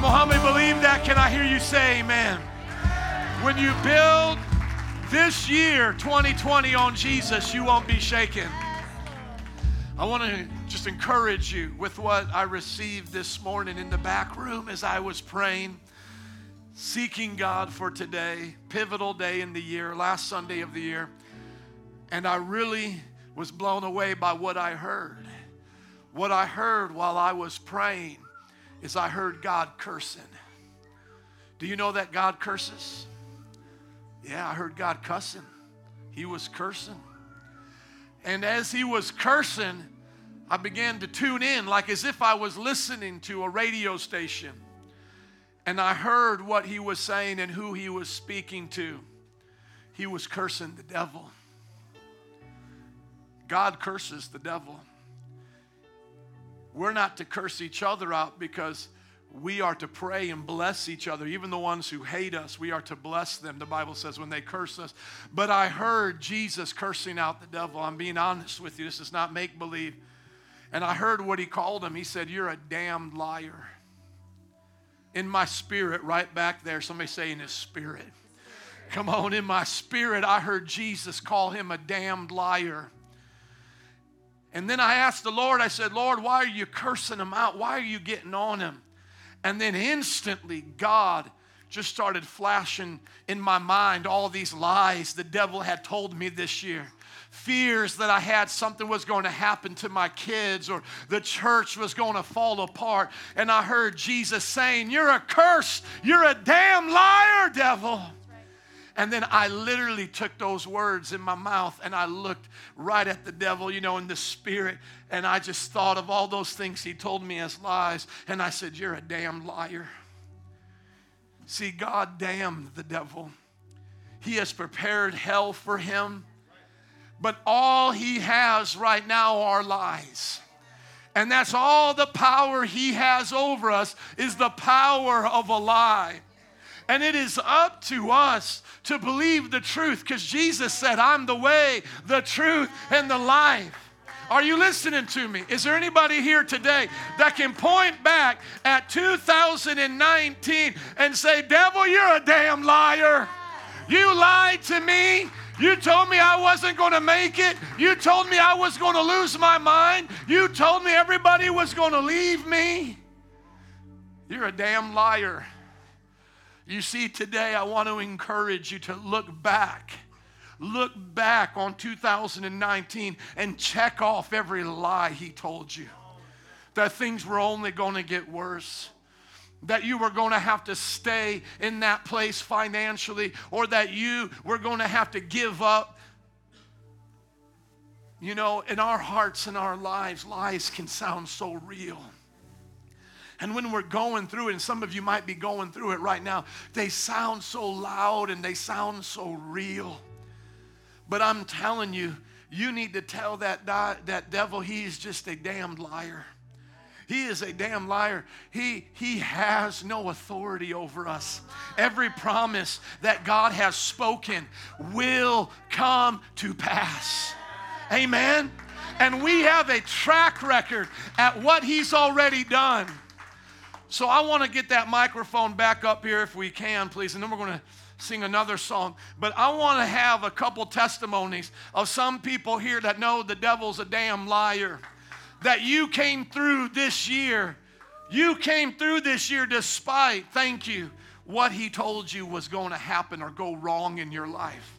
Many believe that? Can I hear you say amen? When you build this year, 2020, on Jesus, you won't be shaken. I want to just encourage you with what I received this morning in the back room as I was praying, seeking God for today, pivotal day in the year, last Sunday of the year. And I really was blown away by what I heard. What I heard while I was praying is I heard God cursing. Do you know that God curses? Yeah, I heard God cussing. He was cursing. And as he was cursing, I began to tune in like as if I was listening to a radio station. And I heard what he was saying and who he was speaking to. He was cursing the devil. God curses the devil. We're not to curse each other out because we are to pray and bless each other. Even the ones who hate us, we are to bless them, the Bible says, when they curse us. But I heard Jesus cursing out the devil. I'm being honest with you. This is not make believe. And I heard what he called him. He said, You're a damned liar. In my spirit, right back there, somebody say in his spirit. Come on, in my spirit, I heard Jesus call him a damned liar. And then I asked the Lord, I said, Lord, why are you cursing him out? Why are you getting on him? And then instantly, God just started flashing in my mind all these lies the devil had told me this year. Fears that I had something was going to happen to my kids or the church was going to fall apart. And I heard Jesus saying, You're a curse. You're a damn liar, devil. And then I literally took those words in my mouth and I looked right at the devil, you know, in the spirit. And I just thought of all those things he told me as lies. And I said, You're a damn liar. See, God damned the devil. He has prepared hell for him. But all he has right now are lies. And that's all the power he has over us is the power of a lie. And it is up to us to believe the truth because Jesus said, I'm the way, the truth, and the life. Are you listening to me? Is there anybody here today that can point back at 2019 and say, Devil, you're a damn liar? You lied to me. You told me I wasn't going to make it. You told me I was going to lose my mind. You told me everybody was going to leave me. You're a damn liar. You see, today I want to encourage you to look back. Look back on 2019 and check off every lie he told you. That things were only going to get worse. That you were going to have to stay in that place financially, or that you were going to have to give up. You know, in our hearts and our lives, lies can sound so real. And when we're going through it, and some of you might be going through it right now, they sound so loud and they sound so real. But I'm telling you, you need to tell that, that devil he's just a damned liar. He is a damn liar. He, he has no authority over us. Every promise that God has spoken will come to pass. Amen. And we have a track record at what He's already done. So I want to get that microphone back up here if we can, please. And then we're going to sing another song. But I want to have a couple testimonies of some people here that know the devil's a damn liar. That you came through this year. You came through this year despite, thank you, what he told you was going to happen or go wrong in your life.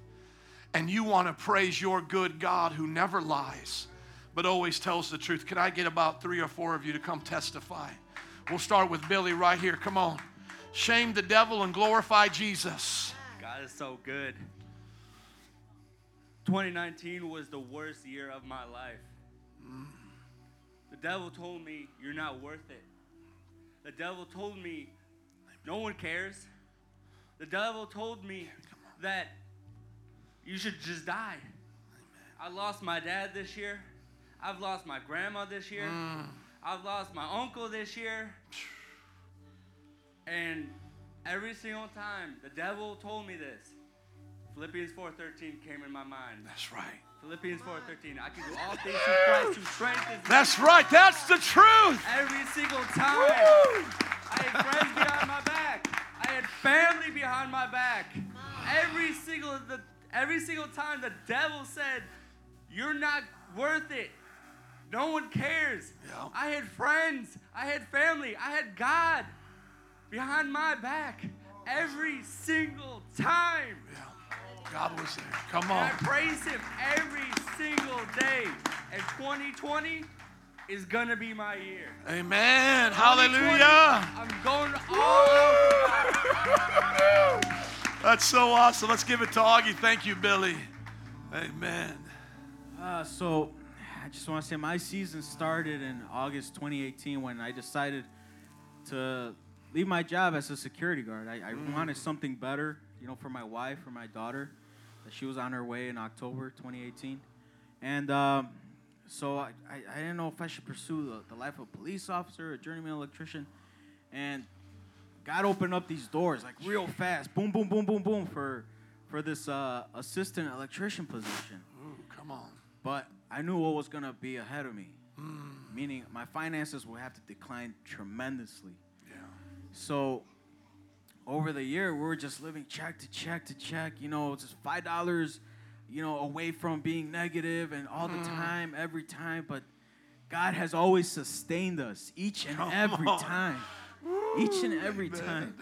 And you want to praise your good God who never lies, but always tells the truth. Can I get about three or four of you to come testify? We'll start with Billy right here. Come on. Shame the devil and glorify Jesus. God is so good. 2019 was the worst year of my life. The devil told me, You're not worth it. The devil told me, No one cares. The devil told me that you should just die. I lost my dad this year. I've lost my grandma this year. Mm. I've lost my uncle this year. And every single time the devil told me this, Philippians 4:13 came in my mind. That's right. Philippians 4:13. I can do all things through Christ who strengthens me. That's right. That's the truth. Every single time. Woo! I had friends get behind my back. Every single the every single time the devil said, "You're not worth it." No one cares. Yeah. I had friends, I had family, I had God behind my back every single time. Yeah. God was there. Come And I praise him every single day. And 2020 is gonna be my year. Amen. Hallelujah. I'm going all out. That's so awesome. Let's give it to Augie. Thank you, Billy. Amen. Uh, so, I just want to say my season started in August 2018 when I decided to leave my job as a security guard. I, I wanted something better, you know, for my wife, for my daughter. That she was on her way in October 2018, and um, so I, I, I didn't know if I should pursue the, the life of a police officer, a journeyman electrician, and God opened up these doors like real fast, boom, boom, boom, boom, boom, for for this uh, assistant electrician position Ooh, come on. but I knew what was gonna be ahead of me. Hmm. Meaning my finances would have to decline tremendously. Yeah. So over the year, we were just living check to check to check. You know, just five dollars, you know, away from being negative and all the hmm. time, every time. But God has always sustained us each and Come every on. time. each and every amen. time.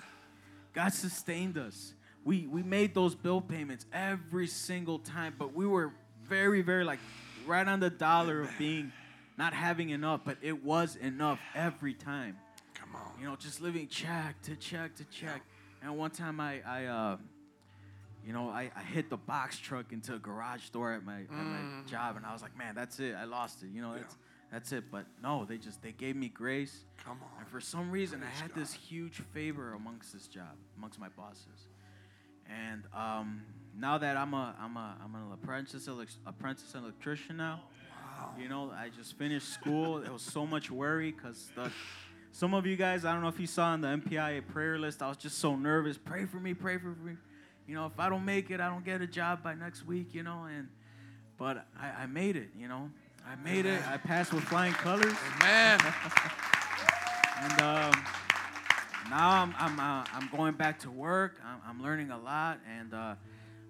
God sustained us. We we made those bill payments every single time, but we were very, very like right on the dollar of being not having enough, but it was enough every time. Come on. You know, just living check to check to check. And one time I, I uh, you know, I, I hit the box truck into a garage door at my at my job, and I was like, man, that's it. I lost it. You know, that's that's it. But no, they just they gave me grace. Come on. And for some reason, Praise I had God. this huge favor amongst this job, amongst my bosses. And um, now that I'm a I'm a I'm an apprentice apprentice electrician now, you know, I just finished school. it was so much worry because the some of you guys, I don't know if you saw on the MPIA prayer list, I was just so nervous. Pray for me, pray for me. You know, if I don't make it, I don't get a job by next week. You know, and but I, I made it. You know, I made it. I passed with flying colors. Amen. And um, now I'm I'm, uh, I'm going back to work. I'm, I'm learning a lot, and uh,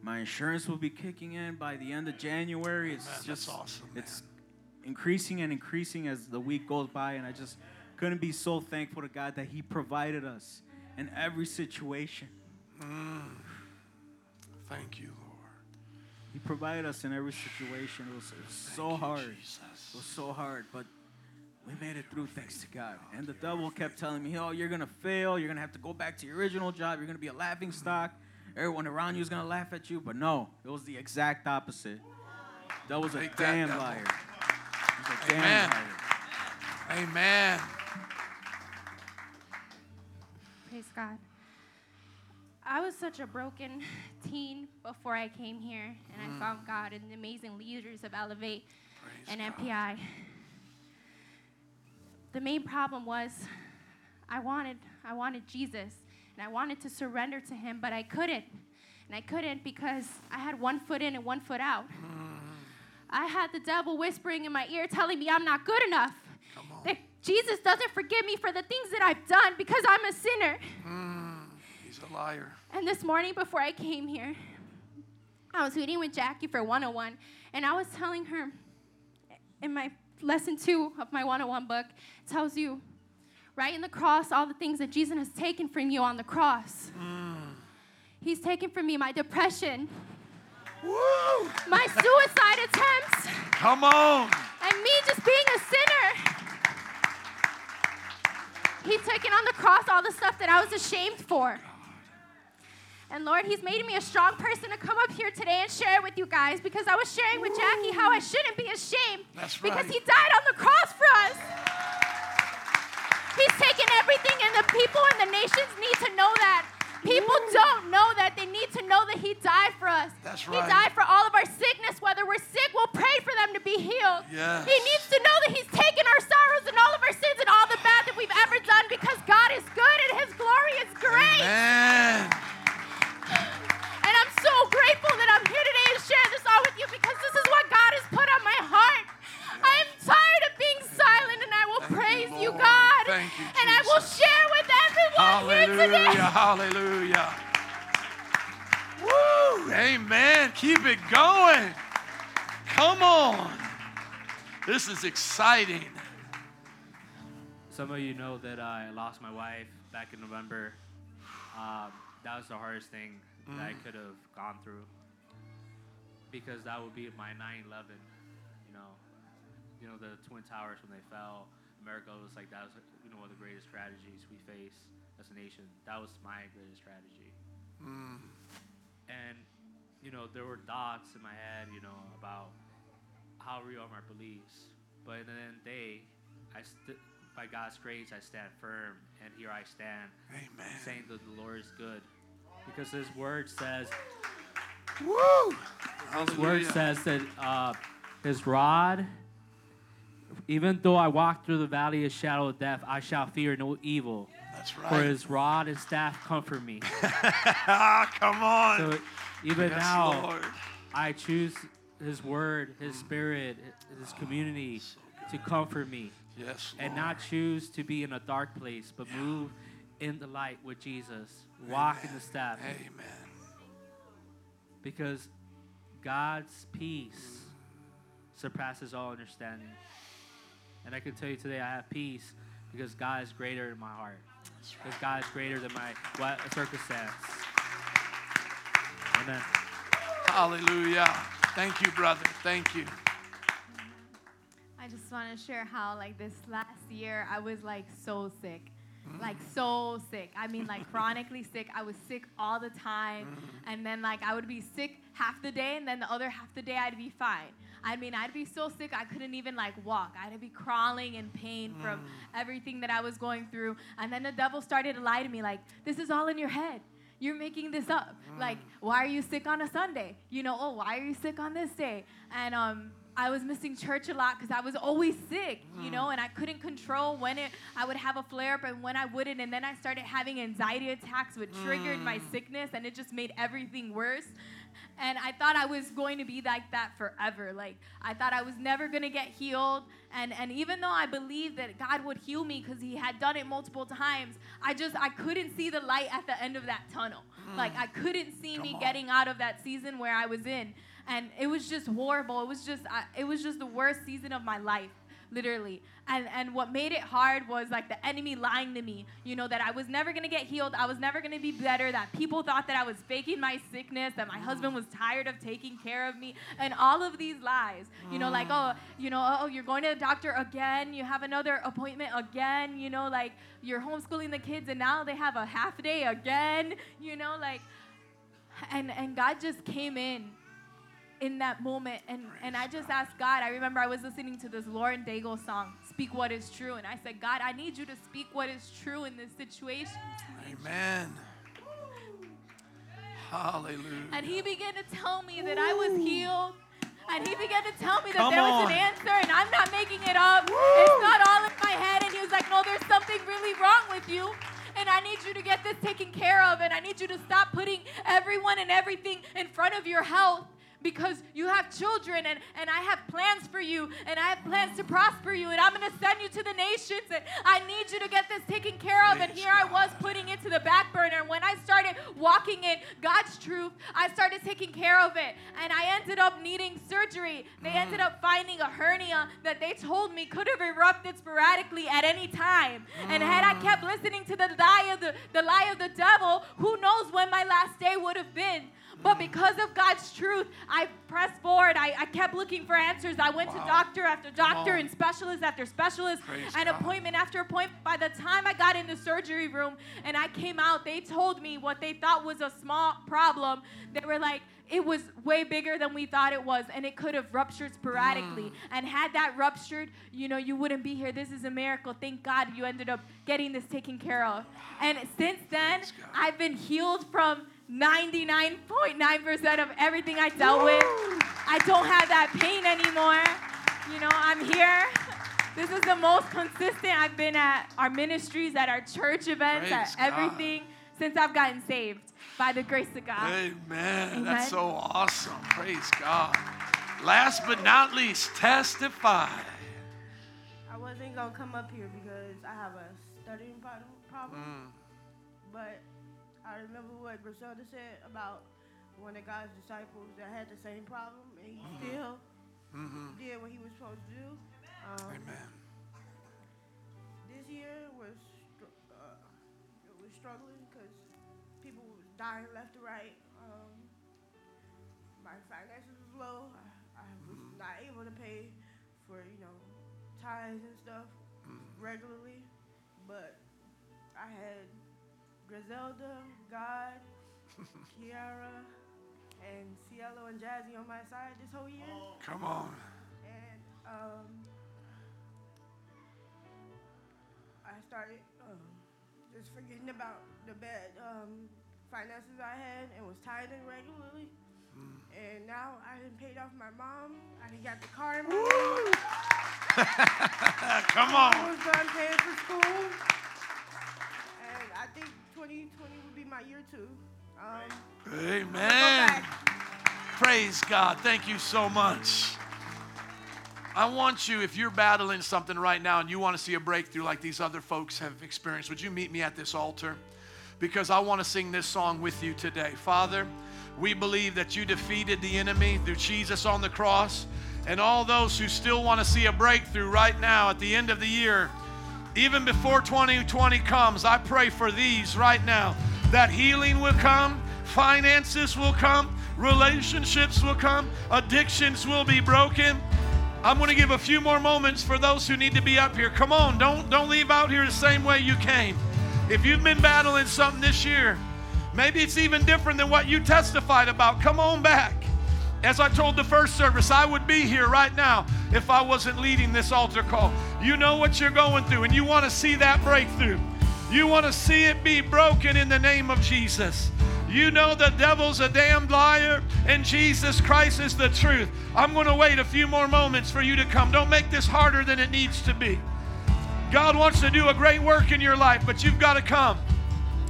my insurance will be kicking in by the end of January. It's. That's just awesome, man. it's increasing and increasing as the week goes by, and I just couldn't be so thankful to God that He provided us in every situation. Mm. Thank you, Lord. He provided us in every situation. It was, it was so you, hard. Jesus. It was so hard, but we made it through thanks to God. Oh, and the devil kept telling me, oh, you're going to fail. You're going to have to go back to your original job. You're going to be a laughing stock. Everyone around you is going to laugh at you. But no, it was the exact opposite. That was a Take damn devil. liar. He was a damn Amen. liar. Amen. Praise God. I was such a broken teen before I came here, and I mm. found God and the amazing leaders of Elevate Praise and God. MPI. The main problem was I wanted I wanted Jesus and I wanted to surrender to him, but I couldn't. And I couldn't because I had one foot in and one foot out. I had the devil whispering in my ear telling me I'm not good enough. Come on. That Jesus doesn't forgive me for the things that I've done because I'm a sinner. Hmm. He's a liar. And this morning before I came here, I was reading with Jackie for 101, and I was telling her in my lesson two of my 101 book, tells you, right in the cross, all the things that Jesus has taken from you on the cross. Mm. He's taken from me my depression, Woo! my suicide attempts, Come on. and me just being a sinner. He's taken on the cross all the stuff that I was ashamed for. And Lord, He's made me a strong person to come up here today and share it with you guys because I was sharing with Jackie how I shouldn't be ashamed That's because. He died on the cross for us. He's taken everything, and the people and the nations need to know that. People don't know that. They need to know that He died for us. That's right. He died for all of our sickness. Whether we're sick, we'll pray for them to be healed. Yes. He needs to know that He's taken our sorrows and all of our sins and all the bad that we've ever done because God is good and His glory is great. Amen. And I'm so grateful that I'm here today to share this all with you because this is what God has put on my heart. I am tired of silent and I will Thank praise you, Lord. God. Thank you, and I will share with everyone here today. Hallelujah. Hallelujah. Woo! Amen. Keep it going. Come on. This is exciting. Some of you know that I lost my wife back in November. Um, that was the hardest thing that I could have gone through because that would be my 9/11. You know, you know the twin towers when they fell. America was like that was you know one of the greatest tragedies we face as a nation. That was my greatest tragedy. And you know there were thoughts in my head, you know, about how real are my beliefs. But at the end of the day, I st- by God's grace I stand firm, and here I stand, Amen. saying that the Lord is good, because His Word says Woo! His Word says that uh, His rod. Even though I walk through the valley of shadow of death, I shall fear no evil. That's For his rod and staff comfort me. ah, come on. So even yes, now, Lord. I choose His Word, His Spirit, His community to comfort me, Yes, Lord. and not choose to be in a dark place, but move in the light with Jesus. Walk in the steps, Amen. because God's peace surpasses all understanding. And I can tell you today, I have peace because God is greater in my heart. Because God is greater than my what circumstance. Amen. Hallelujah. Thank you, brother. Thank you. I just want to share how, like, this last year, I was like so sick. Mm. Like, so sick. I mean, like, chronically sick. I was sick all the time. Mm. And then, like, I would be sick half the day, and then the other half the day, I'd be fine. I mean, I'd be so sick, I couldn't even, like, walk. I'd be crawling in pain from mm. everything that I was going through. And then the devil started to lie to me, like, this is all in your head. You're making this up. Mm. Like, why are you sick on a Sunday? You know, oh, why are you sick on this day? And um, I was missing church a lot because I was always sick, you mm. know, and I couldn't control when it I would have a flare up and when I wouldn't. And then I started having anxiety attacks, which triggered my sickness, and it just made everything worse. And I thought I was going to be like that forever. Like I thought I was never gonna get healed. And and even though I believed that God would heal me because He had done it multiple times, I just I couldn't see the light at the end of that tunnel. Mm. Like I couldn't see me on. getting out of that season where I was in and it was just horrible. It was just I, it was just the worst season of my life, literally. And and what made it hard was like the enemy lying to me, you know, that I was never gonna get healed, I was never gonna be better, that people thought that I was faking my sickness, that my husband was tired of taking care of me, and all of these lies, you know, like ah. oh, you know, oh, oh, you're going to the doctor again, you have another appointment again, you know, like you're homeschooling the kids, and now they have a half day again, you know, like and and God just came in in that moment and and I just asked God. I remember I was listening to this Lauren Daigle song, "Speak What Is True," and I said, God, I need you to speak what is true in this situation. Amen. Hallelujah. And He began to tell me that I was healed. And he began to tell me that Come there was on. an answer, and I'm not making it up. It's not all in my head. And he was like, No, there's something really wrong with you. And I need you to get this taken care of. And I need you to stop putting everyone and everything in front of your health because you have children and, and I have plans for you and I have plans to prosper you and I'm going to send you to the nations and I need you to get this taken care of. And here I was putting it to the back burner. And when I started walking in God's truth, I started taking care of it. And I ended up needing surgery. They mm. ended up finding a hernia that they told me could have erupted sporadically at any time. And had I mm. kept listening to the lie of the, the lie of the devil, who knows when my last day would have been. But because of God's truth, I pressed forward. I, I kept looking for answers. I went Wow. to doctor after doctor and specialist after specialist Praise and God. appointment after appointment. By the time I got in the surgery room and I came out, they told me what they thought was a small problem. They were like, it was way bigger than we thought it was, and it could have ruptured sporadically. Mm. And had that ruptured, you know, you wouldn't be here. This is a miracle. Thank God you ended up getting this taken care of. And since then, I've been healed from 99.9% of everything I dealt with. I don't have that pain anymore. You know, I'm here. This is the most consistent I've been at our ministries, at our church events, Praise at God. everything since I've gotten saved by the grace of God. Amen. That's so awesome. Praise God. Last but not least, testify. I wasn't gonna come up here I remember what Griselda said about one of God's disciples that had the same problem, and he still did what he was supposed to do. Um, Amen. this year was uh, it was struggling because people was dying left and right. Um, my finances was low. I, I was not able to pay for you know tithes and stuff regularly, but I had Griselda, God, Kiara, and Cielo and Jazzy on my side this whole year. Come on. And um, I started um, just forgetting about the bad um, finances I had and was tithing regularly. And now I done paid off my mom. I done got the car in my name. Come I on. was done paying for school. And I think 2020 would be my year too. Um, Amen. Praise God. Thank you so much. I want you, if you're battling something right now and you want to see a breakthrough like these other folks have experienced, would you meet me at this altar? Because I want to sing this song with you today. Father, we believe that you defeated the enemy through Jesus on the cross. And all those who still want to see a breakthrough right now at the end of the year, even before 2020 comes, I pray for these right now that healing will come, finances will come, relationships will come, addictions will be broken. I'm going to give a few more moments for those who need to be up here. Come on, don't don't leave out here the same way you came. If you've been battling something this year, maybe it's even different than what you testified about. Come on back. As I told the first service, I would be here right now if I wasn't leading this altar call. You know what you're going through, and you want to see that breakthrough. You want to see it be broken in the name of Jesus. You know the devil's a damned liar, and Jesus Christ is the truth. I'm going to wait a few more moments for you to come. Don't make this harder than it needs to be. God wants to do a great work in your life, but you've got to come.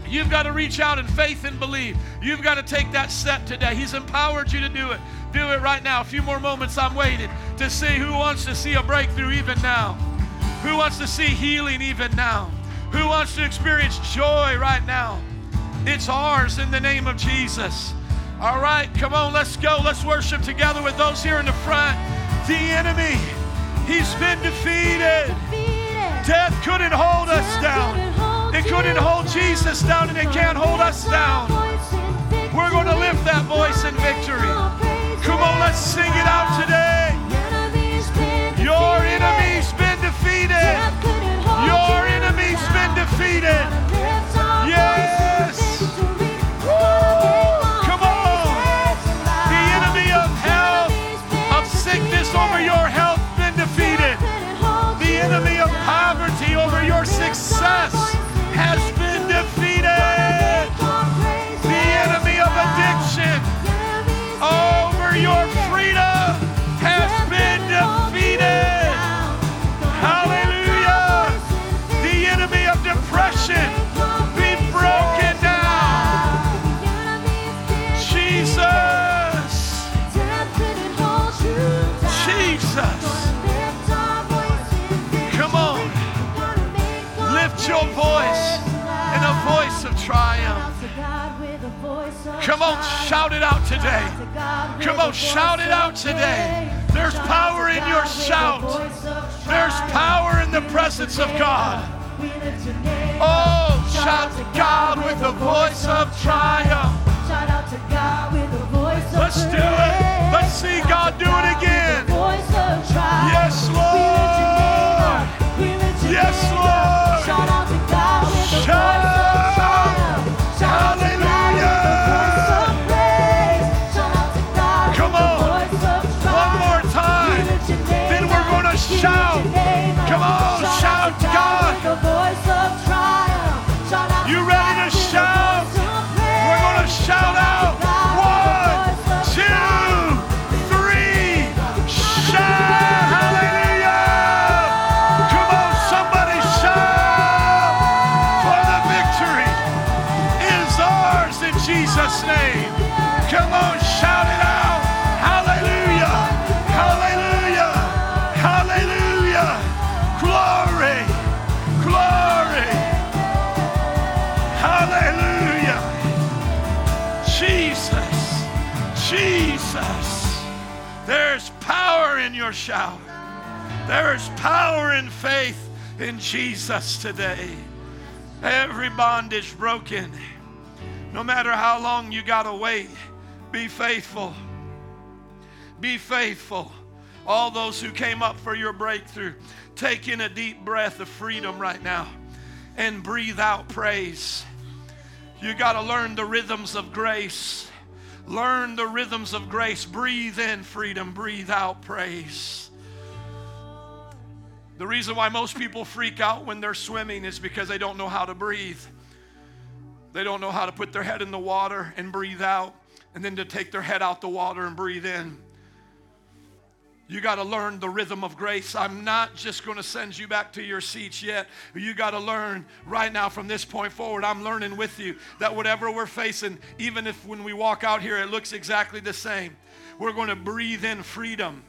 You've got to reach out in faith and believe. You've got to take that step today. He's empowered you to do it. Do it right now. A few more moments. I'm waiting to see who wants to see a breakthrough even now. Who wants to see healing even now? Who wants to experience joy right now? It's ours in the name of Jesus. All right, come on, let's go. Let's worship together with those here in the front. The enemy, he's been defeated. Death couldn't hold us down. It couldn't hold Jesus down, and it can't hold us down. We're going to lift that voice in victory. Come on, let's sing it out today. On, shout it out today. Come on, shout it out today. There's power in your shout. There's power in the presence of God. Oh, shout to God with the voice of triumph. shout out to god with a voice Let's do it. Let's see God do it again. Yes, Lord. Yes, Lord. Shout. Hallelujah. You ready to shout? We're going to shout out. Jesus. There's power in your shout. There's power in faith in Jesus today. Every bondage broken. No matter how long you got to wait, be faithful. Be faithful. All those who came up for your breakthrough, take in a deep breath of freedom right now and breathe out praise. You got to learn the rhythms of grace. Learn the rhythms of grace. Breathe in freedom, breathe out praise. The reason why most people freak out when they're swimming is because they don't know how to breathe. They don't know how to put their head in the water and breathe out, and then to take their head out the water and breathe in. You got to learn the rhythm of grace. I'm not just going to send you back to your seats yet. You got to learn right now from this point forward. I'm learning with you that whatever we're facing, even if when we walk out here it looks exactly the same, we're going to breathe in freedom.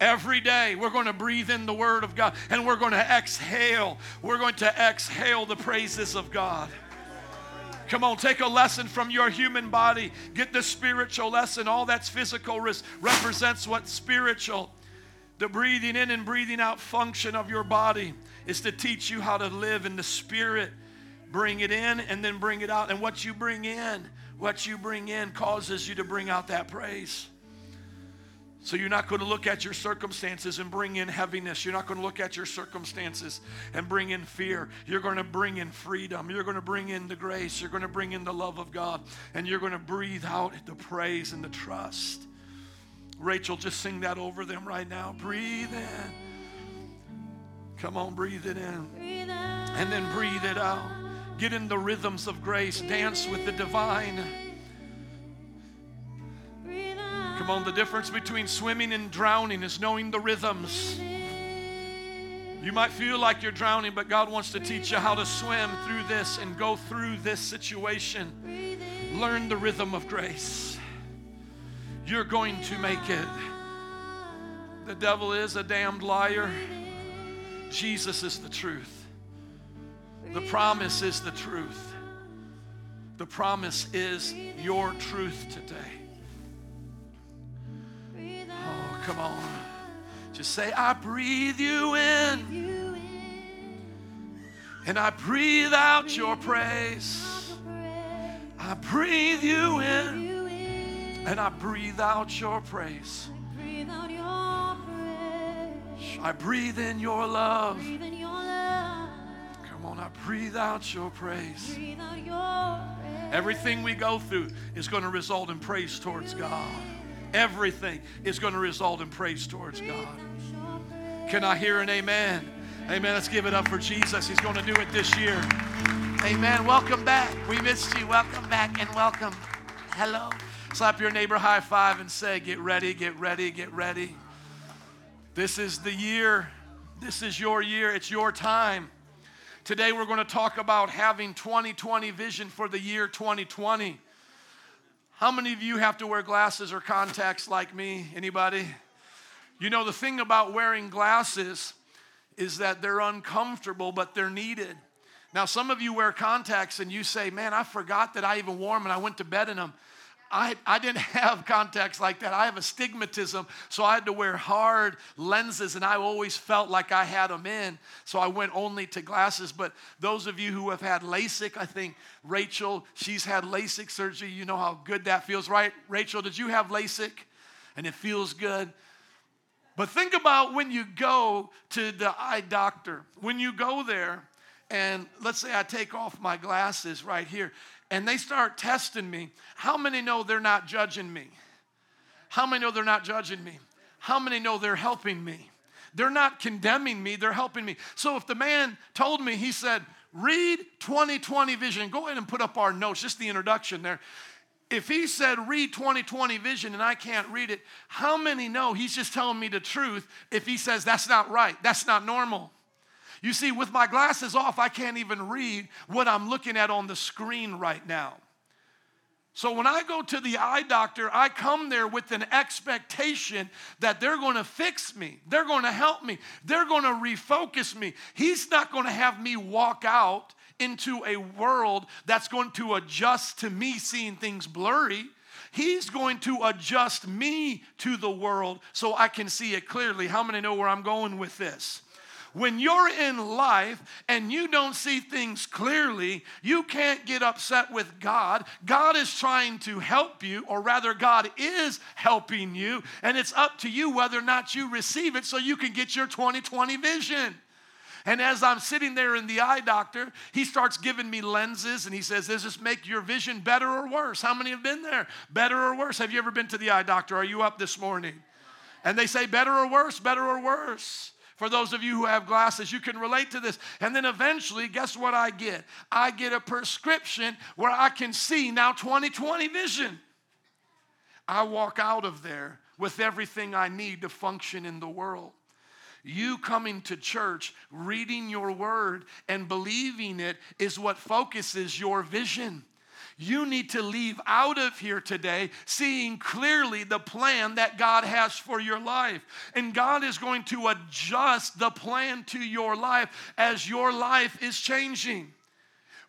Every day, we're going to breathe in the Word of God and we're going to exhale. We're going to exhale the praises of God. Come on, take a lesson from your human body. Get the spiritual lesson. All that's physical res- represents what's spiritual. The breathing in and breathing out function of your body is to teach you how to live in the spirit. Bring it in and then bring it out. And what you bring in, what you bring in causes you to bring out that praise. So you're not going to look at your circumstances and bring in heaviness. You're not going to look at your circumstances and bring in fear. You're going to bring in freedom. You're going to bring in the grace. You're going to bring in the love of God. And you're going to breathe out the praise and the trust. Rachel, just sing that over them right now. Breathe in. Come on, breathe it in. And then breathe it out. Get in the rhythms of grace. Dance with the divine. Come on, the difference between swimming and drowning is knowing the rhythms. You might feel like you're drowning, but God wants to teach you how to swim through this and go through this situation. Learn the rhythm of grace. You're going to make it. The devil is a damned liar. Jesus is the truth. The promise is the truth. The promise is your truth today. Come on. Just say, I breathe you in. And I breathe out your praise. I breathe you in. And I breathe out your praise. I breathe in your love. Come on, I breathe out your praise. Everything we go through is going to result in praise towards God. Everything is going to result in praise towards God. Can I hear an amen? Amen. Let's give it up for Jesus. He's going to do it this year. Amen. Welcome back. We missed you. Welcome back and welcome. Hello. Slap your neighbor high five and say, Get ready, get ready, get ready. This is the year. This is your year. It's your time. Today we're going to talk about having 2020 vision for the year 2020. How many of you have to wear glasses or contacts like me? Anybody? You know, the thing about wearing glasses is that they're uncomfortable, but they're needed. Now, some of you wear contacts and you say, Man, I forgot that I even wore them and I went to bed in them. I, I didn't have contacts like that. I have astigmatism, so I had to wear hard lenses, and I always felt like I had them in. So I went only to glasses. But those of you who have had LASIK, I think Rachel, she's had LASIK surgery. You know how good that feels, right? Rachel, did you have LASIK? And it feels good. But think about when you go to the eye doctor. When you go there, and let's say I take off my glasses right here, and they start testing me, how many know they're not judging me? How many know they're not judging me? How many know they're helping me? They're not condemning me, they're helping me. So if the man told me, he said, read 2020 vision, go ahead and put up our notes, just the introduction there. If he said, read 2020 vision and I can't read it, how many know he's just telling me the truth if he says that's not right, that's not normal? You see, with my glasses off, I can't even read what I'm looking at on the screen right now. So when I go to the eye doctor, I come there with an expectation that they're going to fix me, they're going to help me, they're going to refocus me. He's not going to have me walk out into a world that's going to adjust to me seeing things blurry. He's going to adjust me to the world so I can see it clearly. How many know where I'm going with this? When you're in life and you don't see things clearly, you can't get upset with God. God is trying to help you, or rather, God is helping you, and it's up to you whether or not you receive it so you can get your 2020 vision. And as I'm sitting there in the eye doctor, he starts giving me lenses and he says, Does this make your vision better or worse? How many have been there? Better or worse? Have you ever been to the eye doctor? Are you up this morning? And they say, Better or worse? Better or worse? For those of you who have glasses, you can relate to this. And then eventually, guess what I get? I get a prescription where I can see now 2020 vision. I walk out of there with everything I need to function in the world. You coming to church, reading your word, and believing it is what focuses your vision. You need to leave out of here today seeing clearly the plan that God has for your life. And God is going to adjust the plan to your life as your life is changing.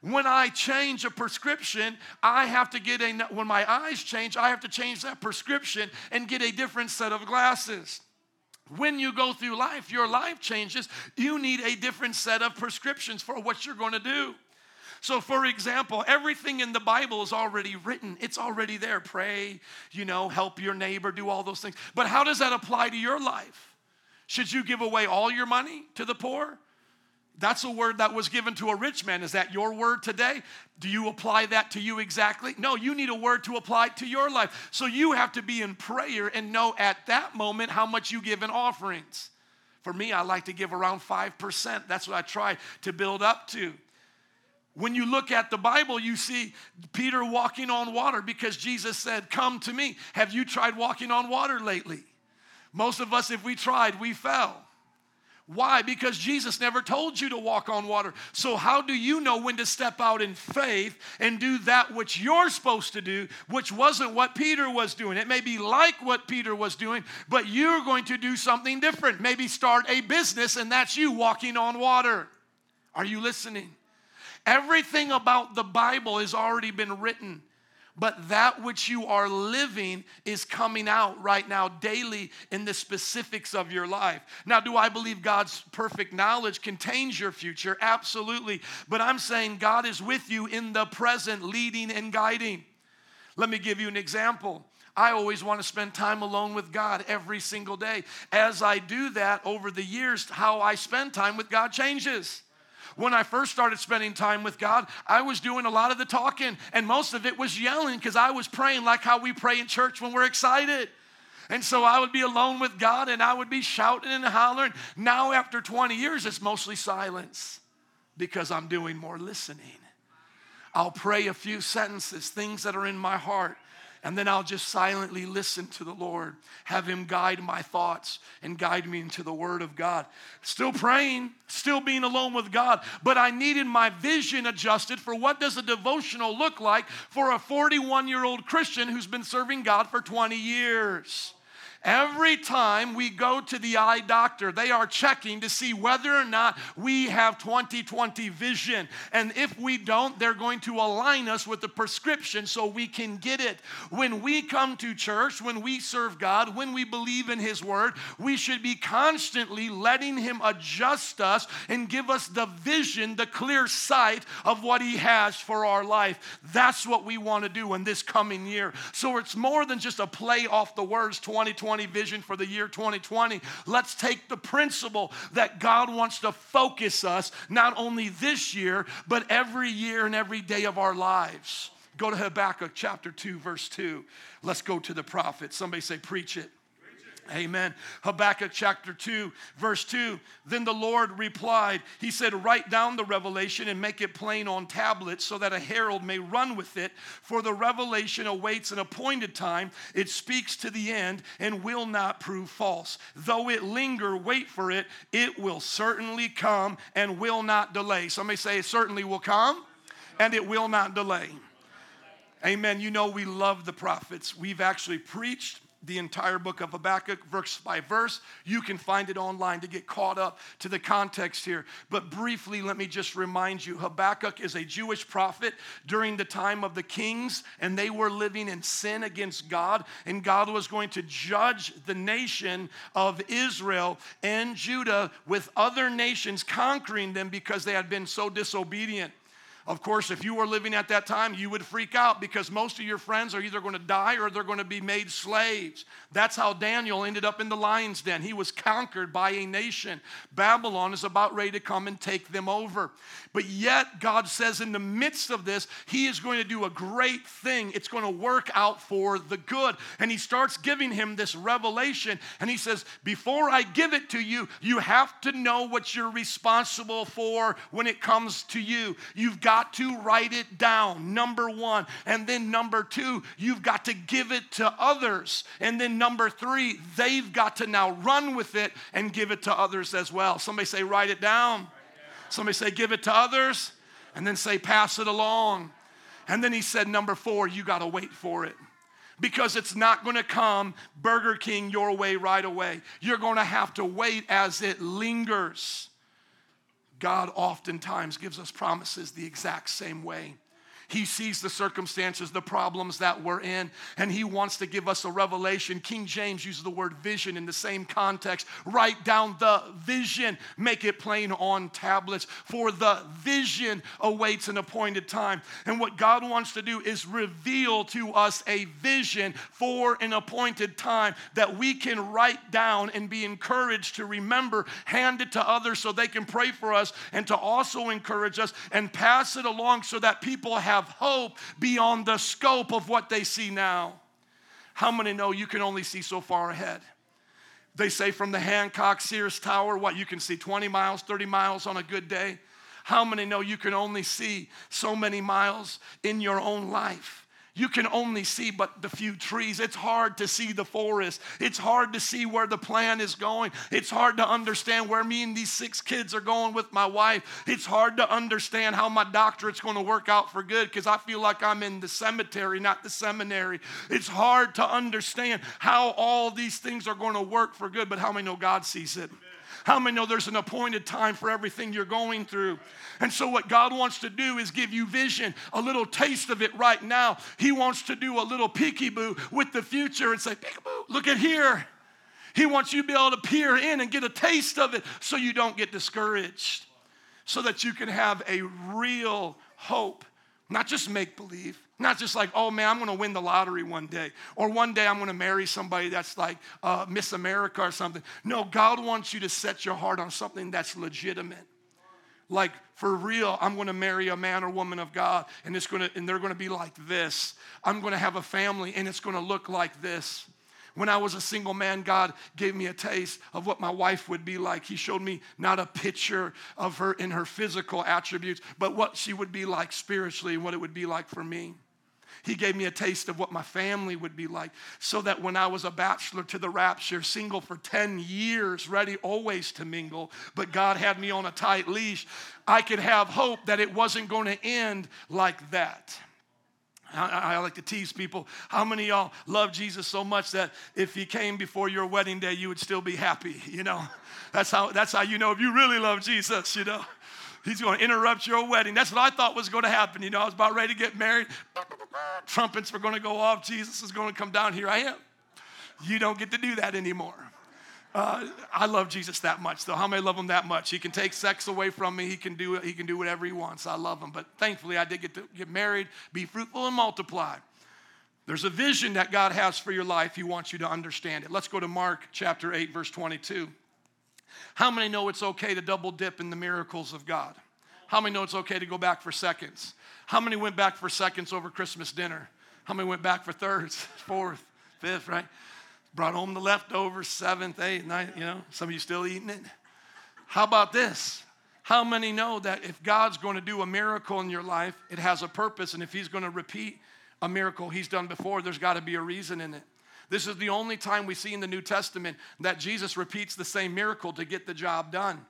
When I change a prescription, I have to get a, when my eyes change, I have to change that prescription and get a different set of glasses. When you go through life, your life changes. You need a different set of prescriptions for what you're going to do. So, for example, everything in the Bible is already written, it's already there. Pray, you know, help your neighbor, do all those things. But how does that apply to your life? Should you give away all your money to the poor? That's a word that was given to a rich man. Is that your word today? Do you apply that to you exactly? No, you need a word to apply to your life. So you have to be in prayer and know at that moment how much you give in offerings. For me, I like to give around 5%. That's what I try to build up to. When you look at the Bible, you see Peter walking on water because Jesus said, Come to me. Have you tried walking on water lately? Most of us, if we tried, we fell. Why? Because Jesus never told you to walk on water. So, how do you know when to step out in faith and do that which you're supposed to do, which wasn't what Peter was doing? It may be like what Peter was doing, but you're going to do something different. Maybe start a business, and that's you walking on water. Are you listening? Everything about the Bible has already been written, but that which you are living is coming out right now daily in the specifics of your life. Now, do I believe God's perfect knowledge contains your future? Absolutely. But I'm saying God is with you in the present, leading and guiding. Let me give you an example. I always want to spend time alone with God every single day. As I do that over the years, how I spend time with God changes. When I first started spending time with God, I was doing a lot of the talking, and most of it was yelling because I was praying like how we pray in church when we're excited. And so I would be alone with God and I would be shouting and hollering. Now, after 20 years, it's mostly silence because I'm doing more listening. I'll pray a few sentences, things that are in my heart and then I'll just silently listen to the Lord, have Him guide my thoughts and guide me into the Word of God. Still praying, still being alone with God, but I needed my vision adjusted for what does a devotional look like for a 41 year old Christian who's been serving God for 20 years. Every time we go to the eye doctor, they are checking to see whether or not we have 2020 vision. And if we don't, they're going to align us with the prescription so we can get it. When we come to church, when we serve God, when we believe in His Word, we should be constantly letting Him adjust us and give us the vision, the clear sight of what He has for our life. That's what we want to do in this coming year. So it's more than just a play off the words 2020 2020 vision for the year 2020. Let's take the principle that God wants to focus us not only this year, but every year and every day of our lives. Go to Habakkuk chapter 2, verse 2. Let's go to the prophet. Somebody say, Preach it. Amen. Habakkuk chapter 2, verse 2. Then the Lord replied, He said, Write down the revelation and make it plain on tablets so that a herald may run with it. For the revelation awaits an appointed time. It speaks to the end and will not prove false. Though it linger, wait for it. It will certainly come and will not delay. Somebody say, It certainly will come and it will not delay. Amen. You know, we love the prophets. We've actually preached the entire book of Habakkuk, verse by verse. You can find it online to get caught up to the context here. But briefly, let me just remind you Habakkuk is a Jewish prophet during the time of the kings, and they were living in sin against God, and God was going to judge the nation of Israel and Judah with other nations conquering them because they had been so disobedient. Of course, if you were living at that time, you would freak out because most of your friends are either going to die or they're going to be made slaves. That's how Daniel ended up in the lion's den. He was conquered by a nation. Babylon is about ready to come and take them over. But yet, God says in the midst of this, He is going to do a great thing. It's going to work out for the good. And He starts giving him this revelation. And He says, Before I give it to you, you have to know what you're responsible for when it comes to you. You've got got to write it down, number one. And then number two, you've got to give it to others. And then number three, they've got to now run with it and give it to others as well. Somebody say, write it down. Somebody say, give it to others. And then say, pass it along. And then he said, number four, you got to wait for it because it's not going to come Burger King your way right away. You're going to have to wait as it lingers. God oftentimes gives us promises the exact same way. He sees the circumstances, the problems that we're in, and He wants to give us a revelation. King James uses the word vision in the same context. Write down the vision, make it plain on tablets, for the vision awaits an appointed time. And what God wants to do is reveal to us a vision for an appointed time that we can write down and be encouraged to remember, hand it to others so they can pray for us, and to also encourage us and pass it along so that people have have hope beyond the scope of what they see now. How many know you can only see so far ahead? They say from the Hancock Sears Tower, what you can see 20 miles, 30 miles on a good day. How many know you can only see so many miles in your own life? You can only see but the few trees. It's hard to see the forest. It's hard to see where the plan is going. It's hard to understand where me and these six kids are going with my wife. It's hard to understand how my doctorate's going to work out for good because I feel like I'm in the cemetery, not the seminary. It's hard to understand how all these things are going to work for good, but how many know God sees it? How many know there's an appointed time for everything you're going through? And so, what God wants to do is give you vision, a little taste of it right now. He wants to do a little peekaboo with the future and say, Peekaboo, look at here. He wants you to be able to peer in and get a taste of it so you don't get discouraged, so that you can have a real hope, not just make believe. Not just like, oh man, I'm gonna win the lottery one day, or one day I'm gonna marry somebody that's like uh, Miss America or something. No, God wants you to set your heart on something that's legitimate. Like for real, I'm gonna marry a man or woman of God, and it's gonna, and they're gonna be like this. I'm gonna have a family, and it's gonna look like this. When I was a single man, God gave me a taste of what my wife would be like. He showed me not a picture of her in her physical attributes, but what she would be like spiritually and what it would be like for me. He gave me a taste of what my family would be like so that when I was a bachelor to the rapture, single for 10 years, ready always to mingle, but God had me on a tight leash, I could have hope that it wasn't going to end like that. I, I, like to tease people. How many y'all love Jesus so much that if he came before your wedding day, you would still be happy? You know, that's how, that's how you know if you really love Jesus, you know. He's going to interrupt your wedding. That's what I thought was going to happen. You know, I was about ready to get married. Trumpets were going to go off. Jesus is going to come down. Here I am. You don't get to do that anymore. Uh, I love Jesus that much, though. How many love him that much? He can take sex away from me. He can do he can do whatever he wants. I love him. But thankfully, I did get to get married, be fruitful, and multiply. There's a vision that God has for your life. He wants you to understand it. Let's go to Mark chapter 8, verse 22. How many know it's okay to double dip in the miracles of God? How many know it's okay to go back for seconds? How many went back for seconds over Christmas dinner? How many went back for thirds, fourth, fifth, right? Brought home the leftovers, seventh, eighth, ninth, you know, some of you still eating it. How about this? How many know that if God's going to do a miracle in your life, it has a purpose, and if He's going to repeat a miracle He's done before, there's got to be a reason in it. This is the only time we see in the New Testament that Jesus repeats the same miracle to get the job done.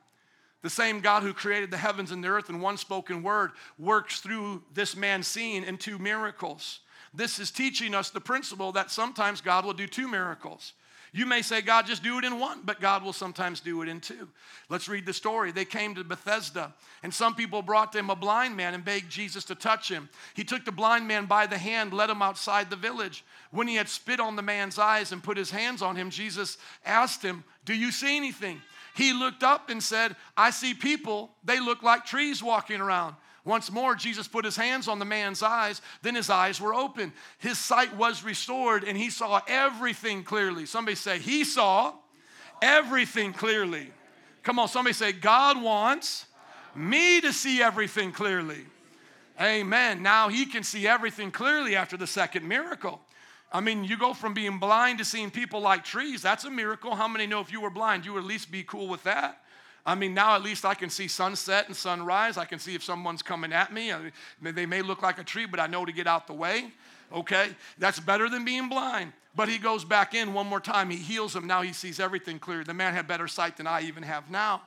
The same God who created the heavens and the earth in one spoken word works through this man seeing in two miracles. this is teaching us the principle that sometimes God will do two miracles. You may say, God, just do it in one, but God will sometimes do it in two. Let's read the story. They came to Bethsaida, and some people brought them a blind man and begged Jesus to touch him. He took the blind man by the hand, led him outside the village. When he had spit on the man's eyes and put his hands on him, Jesus asked him, Do you see anything? He looked up and said, I see people. They look like trees walking around. Once more, Jesus put his hands on the man's eyes. Then his eyes were open. His sight was restored, and he saw everything clearly. Somebody say, He saw everything clearly. Come on, somebody say, God wants me to see everything clearly. Amen. Now he can see everything clearly after the second miracle. I mean, you go from being blind to seeing people like trees. That's a miracle. How many know if you were blind, you would at least be cool with that? I mean, now at least I can see sunset and sunrise. I can see if someone's coming at me. I mean, they may look like a tree, but I know to get out the way. Okay? That's better than being blind. But he goes back in one more time. He heals him. Now he sees everything clear. The man had better sight than I even have now.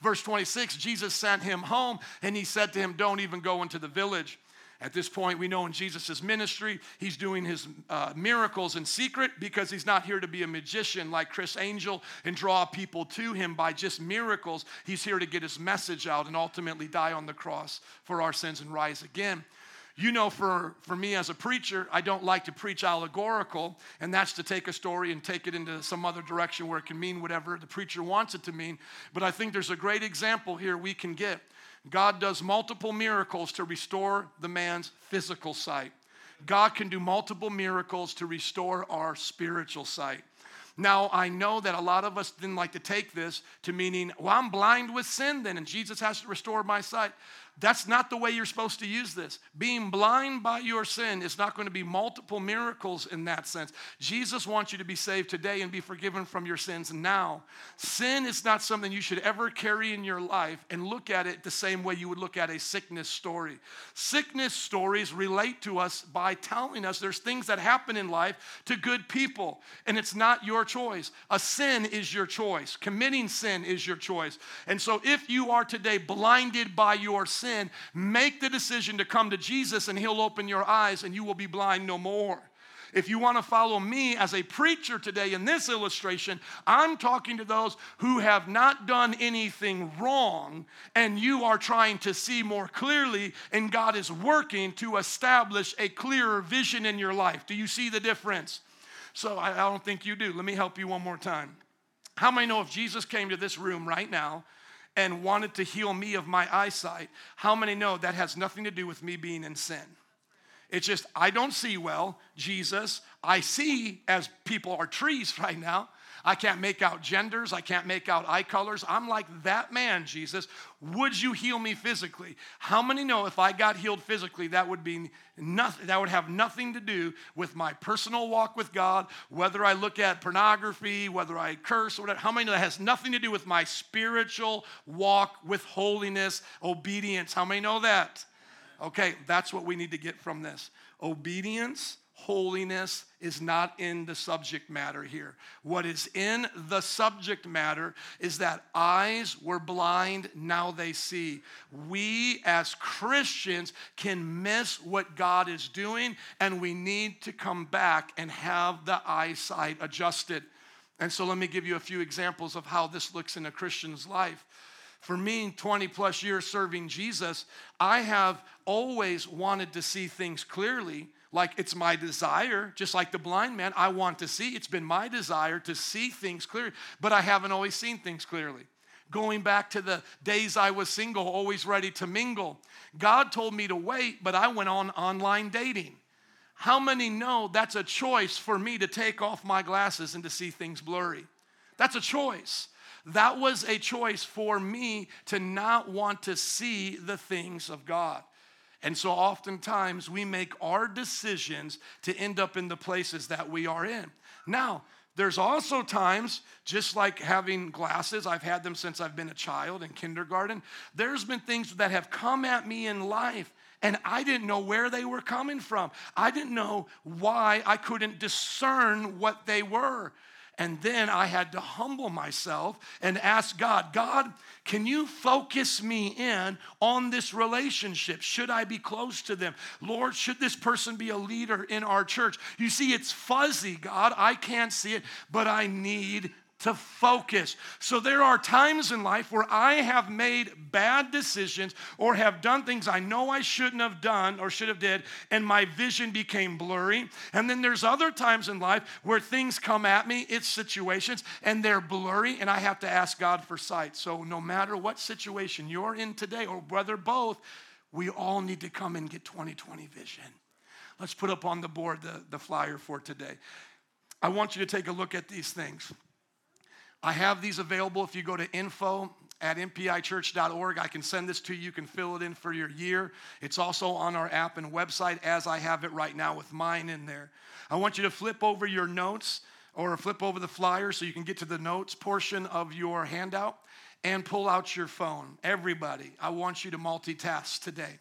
Verse 26 Jesus sent him home and he said to him, Don't even go into the village. At this point, we know in Jesus' ministry, he's doing his uh, miracles in secret because he's not here to be a magician like Criss Angel and draw people to him by just miracles. He's here to get his message out and ultimately die on the cross for our sins and rise again. You know, for, for me as a preacher, I don't like to preach allegorical, and that's to take a story and take it into some other direction where it can mean whatever the preacher wants it to mean. But I think there's a great example here we can get. God does multiple miracles to restore the man's physical sight. God can do multiple miracles to restore our spiritual sight. Now, I know that a lot of us didn't like to take this to meaning, well, I'm blind with sin then, and Jesus has to restore my sight. That's not the way you're supposed to use this. Being blind by your sin is not going to be multiple miracles in that sense. Jesus wants you to be saved today and be forgiven from your sins now. Sin is not something you should ever carry in your life and look at it the same way you would look at a sickness story. Sickness stories relate to us by telling us there's things that happen in life to good people, and it's not your choice. A sin is your choice, committing sin is your choice. And so if you are today blinded by your sin, sin, make the decision to come to Jesus and He'll open your eyes and you will be blind no more. If you want to follow me as a preacher today in this illustration, I'm talking to those who have not done anything wrong and you are trying to see more clearly, and God is working to establish a clearer vision in your life. Do you see the difference? So I, don't think you do. Let me help you one more time. How many know if Jesus came to this room right now and wanted to heal me of my eyesight, how many know that has nothing to do with me being in sin? It's just, I don't see well, Jesus. I see as people are trees right now. I can't make out genders. I can't make out eye colors. I'm like that man, Jesus. Would you heal me physically? How many know if I got healed physically, that would be nothing, that would have nothing to do with my personal walk with God, whether I look at pornography, whether I curse, or whatever. How many know that has nothing to do with my spiritual walk with holiness, obedience? How many know that? Okay, that's what we need to get from this. Obedience holiness is not in the subject matter here. What is in the subject matter is that eyes were blind, now they see. We as Christians can miss what God is doing, and we need to come back and have the eyesight adjusted. And so let me give you a few examples of how this looks in a Christian's life. For me, 20 plus years serving Jesus, I have always wanted to see things clearly like it's my desire, just like the blind man, I want to see. It's been my desire to see things clearly, but I haven't always seen things clearly. Going back to the days I was single, always ready to mingle. God told me to wait, but I went on online dating. How many know that's a choice for me to take off my glasses and to see things blurry? That's a choice. That was a choice for me to not want to see the things of God. And so oftentimes we make our decisions to end up in the places that we are in. Now, there's also times, just like having glasses, I've had them since I've been a child in kindergarten. There's been things that have come at me in life, and I didn't know where they were coming from. I didn't know why I couldn't discern what they were. And then I had to humble myself and ask God, God, can you focus me in on this relationship? Should I be close to them? Lord, should this person be a leader in our church? You see, it's fuzzy, God. I can't see it, but I need to focus. So there are times in life where I have made bad decisions or have done things I know I shouldn't have done or should have did and my vision became blurry. And then there's other times in life where things come at me, it's situations and they're blurry and I have to ask God for sight. So no matter what situation you're in today or whether both, we all need to come and get 2020 vision. Let's put up on the board the, the flyer for today. I want you to take a look at these things. I have these available if you go to info at mpichurch.org. I can send this to you. You can fill it in for your year. It's also on our app and website as I have it right now with mine in there. I want you to flip over your notes or flip over the flyer so you can get to the notes portion of your handout and pull out your phone. Everybody, I want you to multitask today.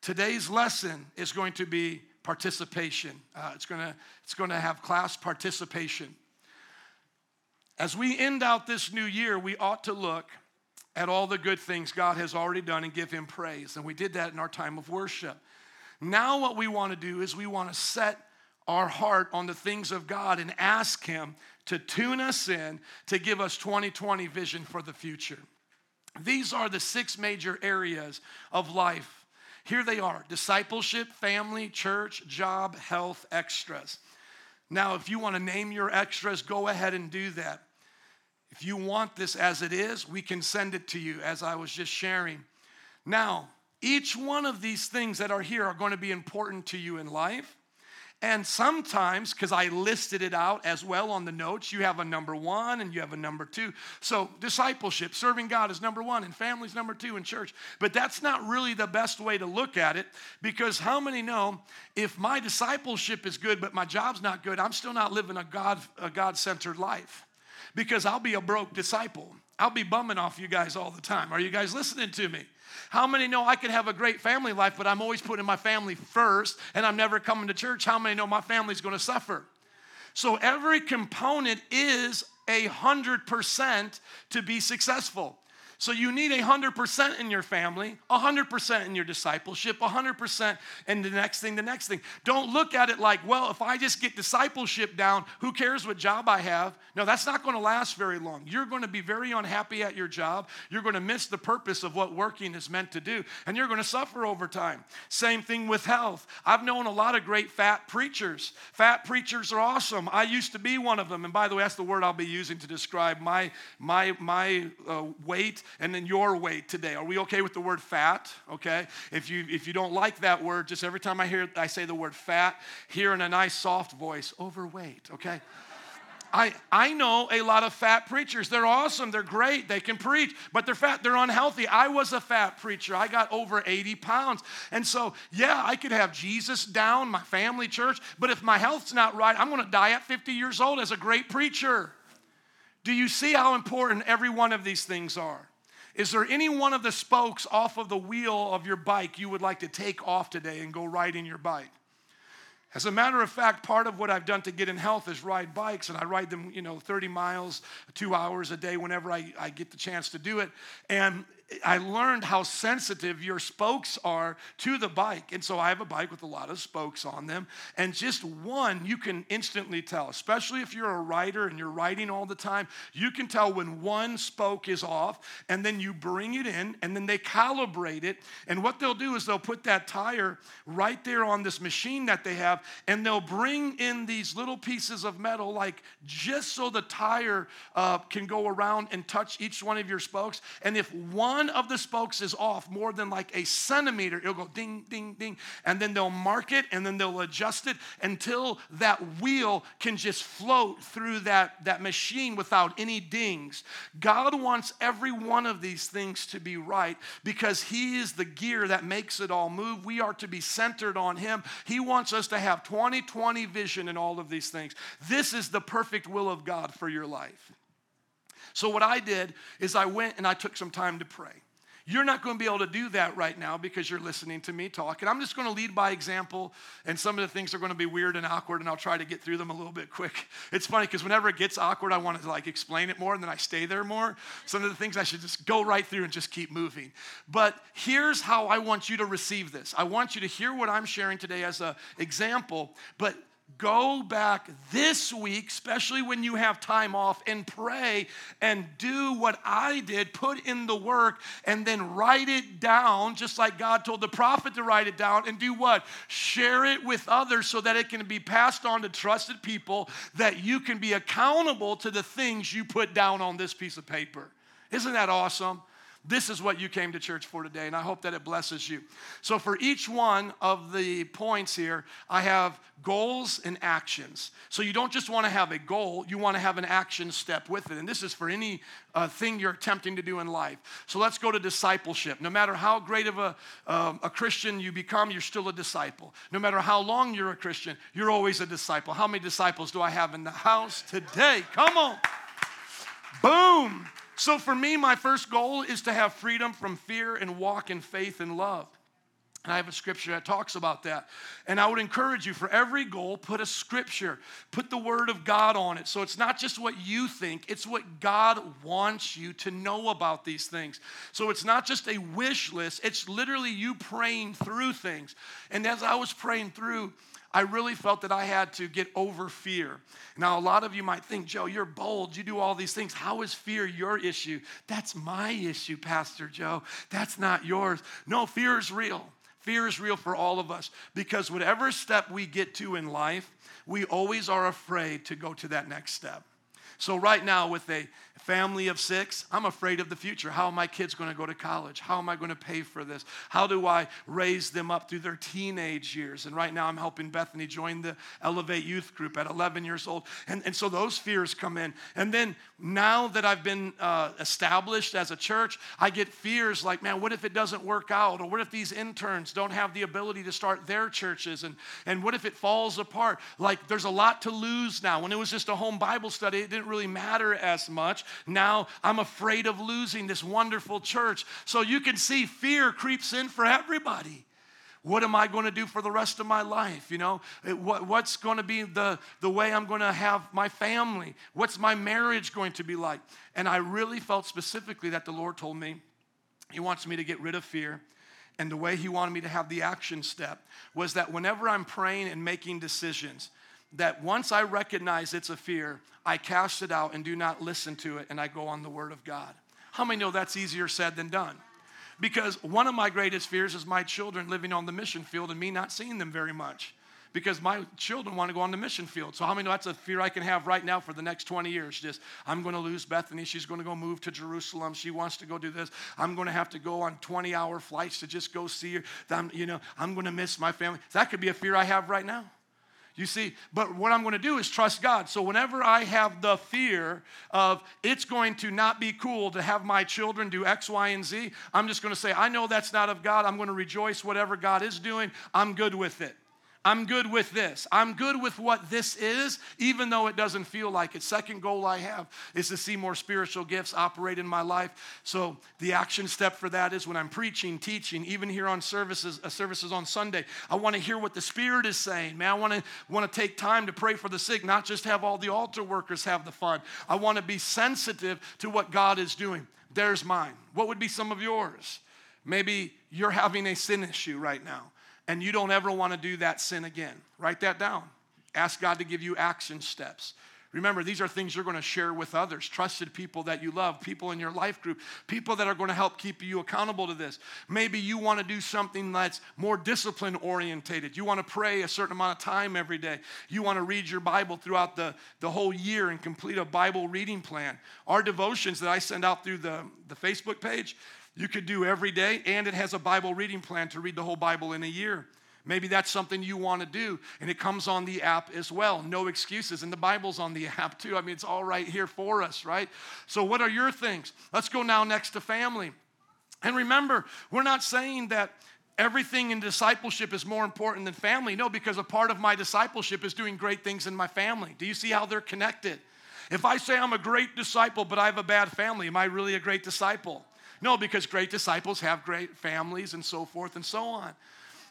Today's lesson is going to be participation. Uh, it's going to it's going to have class participation. As we end out this new year, we ought to look at all the good things God has already done and give Him praise. And we did that in our time of worship. Now, what we want to do is we want to set our heart on the things of God and ask Him to tune us in to give us 2020 vision for the future. These are the six major areas of life. Here they are discipleship, family, church, job, health, extras. Now, if you want to name your extras, go ahead and do that. If you want this as it is, we can send it to you, as I was just sharing. Now, each one of these things that are here are going to be important to you in life. And sometimes, because I listed it out as well on the notes, you have a number one and you have a number two. So, discipleship, serving God is number one, and family's number two in church. But that's not really the best way to look at it because how many know if my discipleship is good but my job's not good, I'm still not living a God, a God centered life because I'll be a broke disciple. I'll be bumming off you guys all the time. Are you guys listening to me? How many know I can have a great family life, but I'm always putting my family first and I'm never coming to church? How many know my family's going to suffer? So every component is a hundred percent to be successful. So you need 100% in your family, 100% in your discipleship, 100% in the next thing, the next thing. Don't look at it like, well, if I just get discipleship down, who cares what job I have? No, that's not going to last very long. You're going to be very unhappy at your job. You're going to miss the purpose of what working is meant to do, and you're going to suffer over time. Same thing with health. I've known a lot of great fat preachers. Fat preachers are awesome. I used to be one of them, and by the way, that's the word I'll be using to describe my my my uh, weight and then your weight today. Are we okay with the word fat? Okay. If you if you don't like that word, just every time I hear I say the word fat, hear in a nice soft voice, overweight. Okay. I, I know a lot of fat preachers. They're awesome. They're great. They can preach, but they're fat. They're unhealthy. I was a fat preacher. I got over 80 pounds. And so, yeah, I could have Jesus down, my family church, but if my health's not right, I'm going to die at 50 years old as a great preacher. Do you see how important every one of these things are? Is there any one of the spokes off of the wheel of your bike you would like to take off today and go ride in your bike? As a matter of fact, part of what I've done to get in health is ride bikes, and I ride them, you know, 30 miles, two hours a day whenever I, I get the chance to do it. And I learned how sensitive your spokes are to the bike. And so I have a bike with a lot of spokes on them. And just one, you can instantly tell, especially if you're a rider and you're riding all the time, you can tell when one spoke is off. And then you bring it in and then they calibrate it. And what they'll do is they'll put that tire right there on this machine that they have. And they'll bring in these little pieces of metal, like just so the tire uh, can go around and touch each one of your spokes. And if one one of the spokes is off more than like a centimeter, it'll go ding, ding, ding. And then they'll mark it and then they'll adjust it until that wheel can just float through that, that machine without any dings. God wants every one of these things to be right because He is the gear that makes it all move. We are to be centered on Him. He wants us to have 2020 vision in all of these things. This is the perfect will of God for your life. So, what I did is I went and I took some time to pray. You're not going to be able to do that right now because you're listening to me talk. And I'm just going to lead by example. And some of the things are going to be weird and awkward, and I'll try to get through them a little bit quick. It's funny because whenever it gets awkward, I want to like explain it more, and then I stay there more. Some of the things I should just go right through and just keep moving. But here's how I want you to receive this. I want you to hear what I'm sharing today as an example, but go back this week, especially when you have time off, and pray and do what I did, put in the work, and then write it down, just like God told the prophet to write it down, and do what? Share it with others so that it can be passed on to trusted people, that you can be accountable to the things you put down on this piece of paper. Isn't that awesome? This is what you came to church for today, and I hope that it blesses you. So, for each one of the points here, I have goals and actions. So, you don't just want to have a goal, you want to have an action step with it. And this is for any uh, thing you're attempting to do in life. So, let's go to discipleship. No matter how great of a, um, a Christian you become, you're still a disciple. No matter how long you're a Christian, you're always a disciple. How many disciples do I have in the house today? Come on. Boom. So, for me, my first goal is to have freedom from fear and walk in faith and love. And I have a scripture that talks about that. And I would encourage you for every goal, put a scripture, put the word of God on it. So it's not just what you think, it's what God wants you to know about these things. So it's not just a wish list, it's literally you praying through things. And as I was praying through, I really felt that I had to get over fear. Now, a lot of you might think, Joe, you're bold. You do all these things. How is fear your issue? That's my issue, Pastor Joe. That's not yours. No, fear is real. Fear is real for all of us because whatever step we get to in life, we always are afraid to go to that next step. So, right now, with a family of six, I'm afraid of the future. How are my kids going to go to college? How am I going to pay for this? How do I raise them up through their teenage years? And right now, I'm helping Bethany join the Elevate Youth Group at 11 years old. And, and so those fears come in. And then now that I've been uh, established as a church, I get fears like, man, what if it doesn't work out? Or what if these interns don't have the ability to start their churches? And, and what if it falls apart? Like, there's a lot to lose now. When it was just a home Bible study, it didn't really matter as much. Now I'm afraid of losing this wonderful church. So you can see fear creeps in for everybody. What am I going to do for the rest of my life? You know, what, what's going to be the, the way I'm going to have my family? What's my marriage going to be like? And I really felt specifically that the Lord told me He wants me to get rid of fear. And the way He wanted me to have the action step was that whenever I'm praying and making decisions, that once I recognize it's a fear, I cast it out and do not listen to it, and I go on the Word of God. How many know that's easier said than done? Because one of my greatest fears is my children living on the mission field and me not seeing them very much. Because my children want to go on the mission field. So, how many know that's a fear I can have right now for the next 20 years? Just, I'm going to lose Bethany. She's going to go move to Jerusalem. She wants to go do this. I'm going to have to go on 20 hour flights to just go see her. I'm, you know, I'm going to miss my family. That could be a fear I have right now. You see, but what I'm going to do is trust God. So whenever I have the fear of it's going to not be cool to have my children do X, Y, and Z, I'm just going to say, I know that's not of God. I'm going to rejoice whatever God is doing. I'm good with it. I'm good with this. I'm good with what this is, even though it doesn't feel like it. Second goal I have is to see more spiritual gifts operate in my life. So the action step for that is when I'm preaching, teaching, even here on services, uh, services on Sunday, I want to hear what the Spirit is saying. Man, I want to want to take time to pray for the sick, not just have all the altar workers have the fun. I want to be sensitive to what God is doing. There's mine. What would be some of yours? Maybe you're having a sin issue right now and you don't ever want to do that sin again. Write that down. Ask God to give you action steps. Remember, these are things you're going to share with others, trusted people that you love, people in your life group, people that are going to help keep you accountable to this. Maybe you want to do something that's more discipline orientated. You want to pray a certain amount of time every day. You want to read your Bible throughout the, the whole year and complete a Bible reading plan. Our devotions that I send out through the, the Facebook page, you could do every day, and it has a Bible reading plan to read the whole Bible in a year. Maybe that's something you want to do, and it comes on the app as well. No excuses. And the Bible's on the app too. I mean, it's all right here for us, right? So, what are your things? Let's go now next to family. And remember, we're not saying that everything in discipleship is more important than family. No, because a part of my discipleship is doing great things in my family. Do you see how they're connected? If I say I'm a great disciple, but I have a bad family, am I really a great disciple? No, because great disciples have great families and so forth and so on.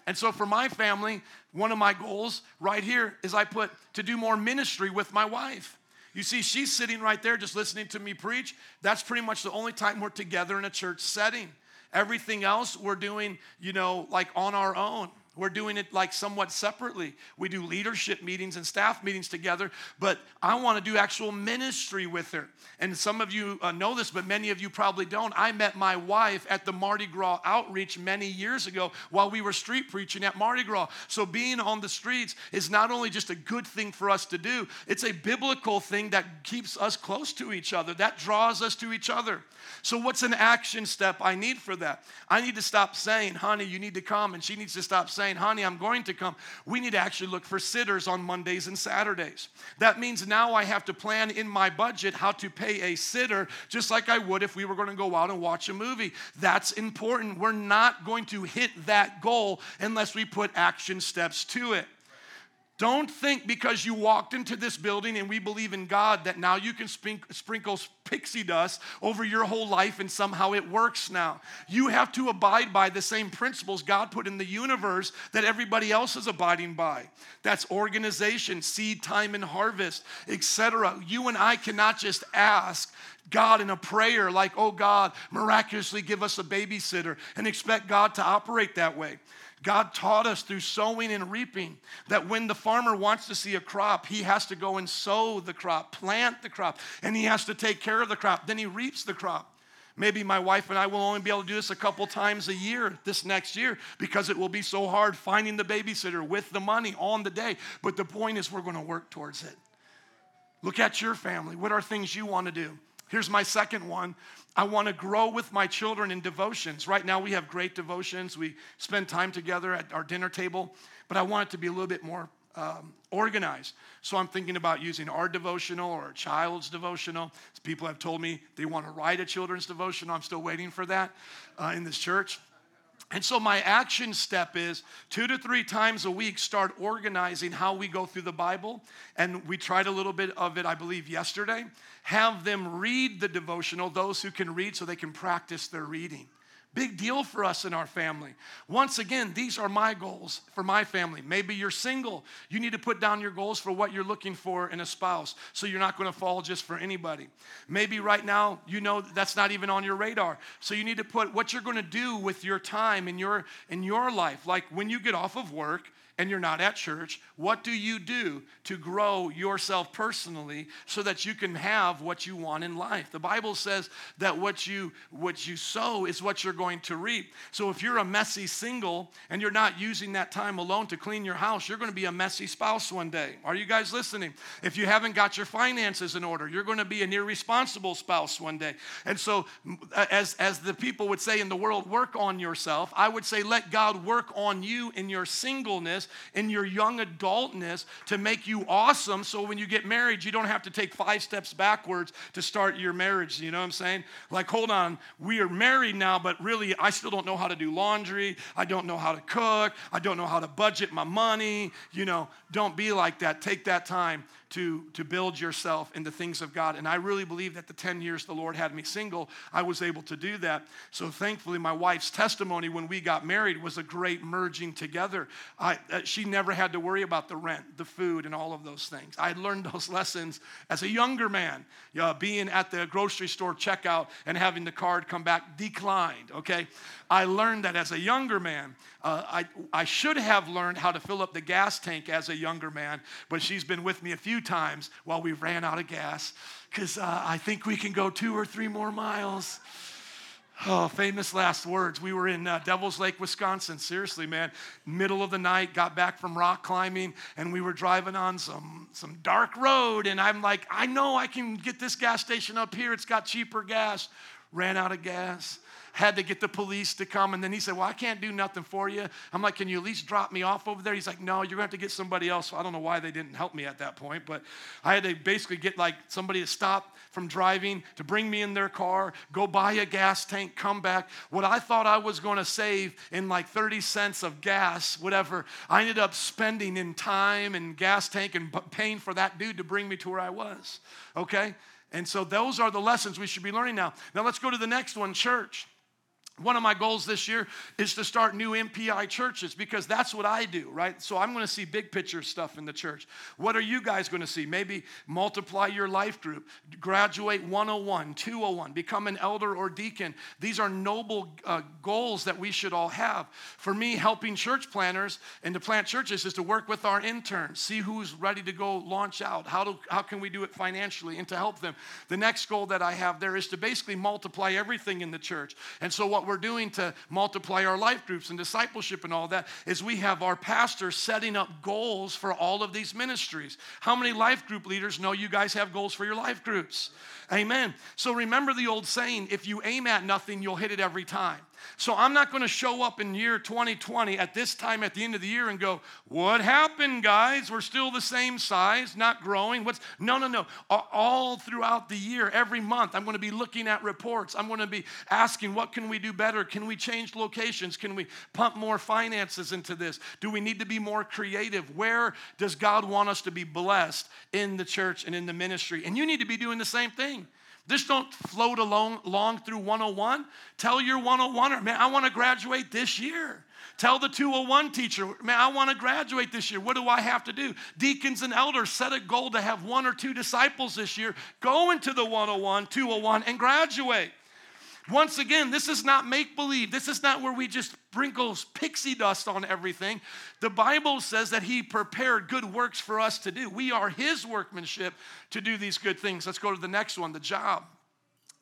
And so for my family, one of my goals right here is I put to do more ministry with my wife. You see, she's sitting right there just listening to me preach. That's pretty much the only time we're together in a church setting. Everything else we're doing, you know, like on our own. We're doing it like somewhat separately. We do leadership meetings and staff meetings together, but I want to do actual ministry with her. And some of you uh, know this, but many of you probably don't. I met my wife at the Mardi Gras outreach many years ago while we were street preaching at Mardi Gras. So being on the streets is not only just a good thing for us to do, it's a biblical thing that keeps us close to each other, that draws us to each other. So, what's an action step I need for that? I need to stop saying, honey, you need to come, and she needs to stop saying, honey, I'm going to come. We need to actually look for sitters on Mondays and Saturdays. That means now I have to plan in my budget how to pay a sitter, just like I would if we were going to go out and watch a movie. That's important. We're not going to hit that goal unless we put action steps to it. Don't think because you walked into this building and we believe in God that now you can sprinkle pixie dust over your whole life and somehow it works now. You have to abide by the same principles God put in the universe that everybody else is abiding by. That's organization, seed time and harvest, etc. You and I cannot just ask God in a prayer like, "Oh God, miraculously give us a babysitter" and expect God to operate that way. God taught us through sowing and reaping that when the farmer wants to see a crop, he has to go and sow the crop, plant the crop, and he has to take care of the crop. Then he reaps the crop. Maybe my wife and I will only be able to do this a couple times a year this next year because it will be so hard finding the babysitter with the money on the day. But the point is, we're going to work towards it. Look at your family. What are things you want to do? Here's my second one. I want to grow with my children in devotions. Right now, we have great devotions. We spend time together at our dinner table, but I want it to be a little bit more um, organized. So I'm thinking about using our devotional or a child's devotional. People have told me they want to write a children's devotional. I'm still waiting for that uh, in this church. And so, my action step is two to three times a week, start organizing how we go through the Bible. And we tried a little bit of it, I believe, yesterday. Have them read the devotional, those who can read, so they can practice their reading. Big deal for us in our family. Once again, these are my goals for my family. Maybe you're single. You need to put down your goals for what you're looking for in a spouse so you're not going to fall just for anybody. Maybe right now you know that's not even on your radar. So you need to put what you're going to do with your time in your in your life. Like when you get off of work, and you're not at church, what do you do to grow yourself personally so that you can have what you want in life? The Bible says that what you what you sow is what you're going to reap. So if you're a messy single and you're not using that time alone to clean your house, you're going to be a messy spouse one day. Are you guys listening? If you haven't got your finances in order, you're going to be an irresponsible spouse one day. And so as as the people would say in the world, work on yourself. I would say let God work on you in your singleness in your young adultness to make you awesome so when you get married, you don't have to take five steps backwards to start your marriage. You know what I'm saying? Like, hold on, we are married now, but really, I still don't know how to do laundry. I don't know how to cook. I don't know how to budget my money. You know, don't be like that. Take that time to, to build yourself in the things of God. And I really believe that the 10 years the Lord had me single, I was able to do that. So thankfully, my wife's testimony when we got married was a great merging together. I, uh, she never had to worry about the rent, the food, and all of those things. I learned those lessons as a younger man, uh, being at the grocery store checkout and having the card come back declined, okay? I learned that as a younger man. Uh, I, I should have learned how to fill up the gas tank as a younger man, but she's been with me a few times while we ran out of gas because uh, I think we can go two or three more miles. Oh, famous last words. We were in uh, Devil's Lake, Wisconsin. Seriously, man. Middle of the night, got back from rock climbing, and we were driving on some, some dark road. And I'm like, I know I can get this gas station up here. It's got cheaper gas. Ran out of gas had to get the police to come. And then he said, Well, I can't do nothing for you. I'm like, Can you at least drop me off over there? He's like, No, you're going to have to get somebody else. I don't know why they didn't help me at that point, but I had to basically get like somebody to stop from driving, to bring me in their car, go buy a gas tank, come back. What I thought I was going to save in like 30 cents of gas, whatever, I ended up spending in time and gas tank and paying for that dude to bring me to where I was. Okay? And so those are the lessons we should be learning now. Now let's go to the next one church. One of my goals this year is to start new MPI churches because that's what I do, right? So I'm going to see big picture stuff in the church. What are you guys going to see? Maybe multiply your life group, graduate 101, 201, become an elder or deacon. These are noble uh, goals that we should all have. For me, helping church planners and to plant churches is to work with our interns, see who's ready to go launch out. How, do, how can we do it financially and to help them? The next goal that I have there is to basically multiply everything in the church. And so what what we're doing to multiply our life groups and discipleship and all that is we have our pastors setting up goals for all of these ministries. How many life group leaders know you guys have goals for your life groups? Amen. So remember the old saying if you aim at nothing, you'll hit it every time. So I'm not going to show up in year 2020 at this time at the end of the year and go, "What happened, guys? We're still the same size, not growing." What's No, no, no. All throughout the year, every month, I'm going to be looking at reports. I'm going to be asking, "What can we do better? Can we change locations? Can we pump more finances into this? Do we need to be more creative? Where does God want us to be blessed in the church and in the ministry?" And you need to be doing the same thing. Just don't float along, along through 101. Tell your 101er, man, I want to graduate this year. Tell the 201 teacher, man, I want to graduate this year. What do I have to do? Deacons and elders set a goal to have one or two disciples this year. Go into the 101, 201, and graduate. Once again, this is not make believe. This is not where we just sprinkles pixie dust on everything. The Bible says that He prepared good works for us to do. We are His workmanship to do these good things. Let's go to the next one the job.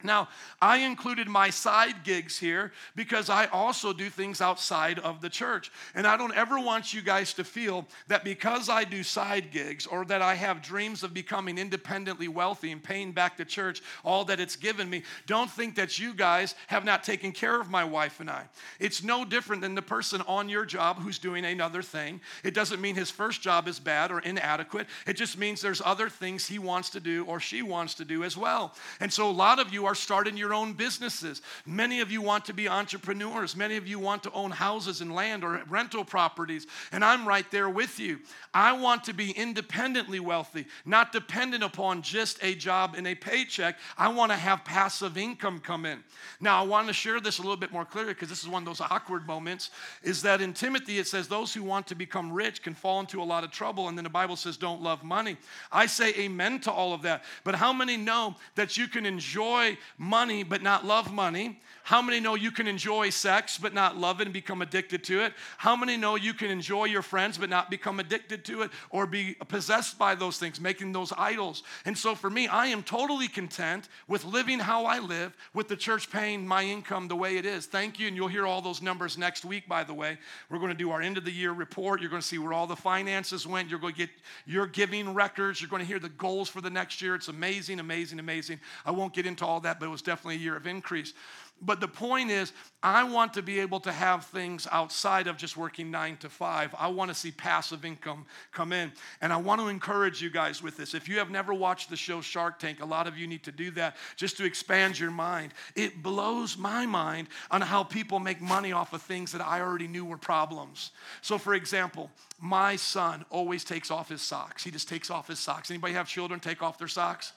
Now, I included my side gigs here because I also do things outside of the church. And I don't ever want you guys to feel that because I do side gigs or that I have dreams of becoming independently wealthy and paying back the church all that it's given me, don't think that you guys have not taken care of my wife and I. It's no different than the person on your job who's doing another thing. It doesn't mean his first job is bad or inadequate, it just means there's other things he wants to do or she wants to do as well. And so a lot of you are starting your own businesses. Many of you want to be entrepreneurs. Many of you want to own houses and land or rental properties. And I'm right there with you. I want to be independently wealthy, not dependent upon just a job and a paycheck. I want to have passive income come in. Now, I want to share this a little bit more clearly because this is one of those awkward moments. Is that in Timothy it says, Those who want to become rich can fall into a lot of trouble. And then the Bible says, Don't love money. I say amen to all of that. But how many know that you can enjoy money but not love money? How many know you can enjoy sex but not love it and become addicted to it? How many know you can enjoy your friends but not become addicted to it or be possessed by those things, making those idols? And so for me, I am totally content with living how I live, with the church paying my income the way it is. Thank you. And you'll hear all those numbers next week, by the way. We're going to do our end of the year report. You're going to see where all the finances went. You're going to get your giving records. You're going to hear the goals for the next year. It's amazing, amazing, amazing. I won't get into all that, but it was definitely a year of increase. But the point is, I want to be able to have things outside of just working nine to five. I want to see passive income come in. And I want to encourage you guys with this. If you have never watched the show Shark Tank, a lot of you need to do that just to expand your mind. It blows my mind on how people make money off of things that I already knew were problems. So, for example, my son always takes off his socks. He just takes off his socks. Anybody have children take off their socks?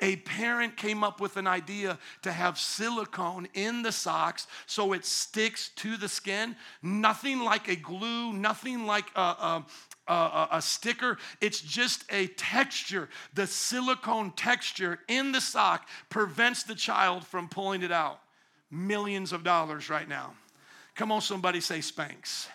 A parent came up with an idea to have silicone in the socks so it sticks to the skin. Nothing like a glue, nothing like a, a, a, sticker. It's just a texture. The silicone texture in the sock prevents the child from pulling it out. Millions of dollars right now. Come on, somebody say Spanx.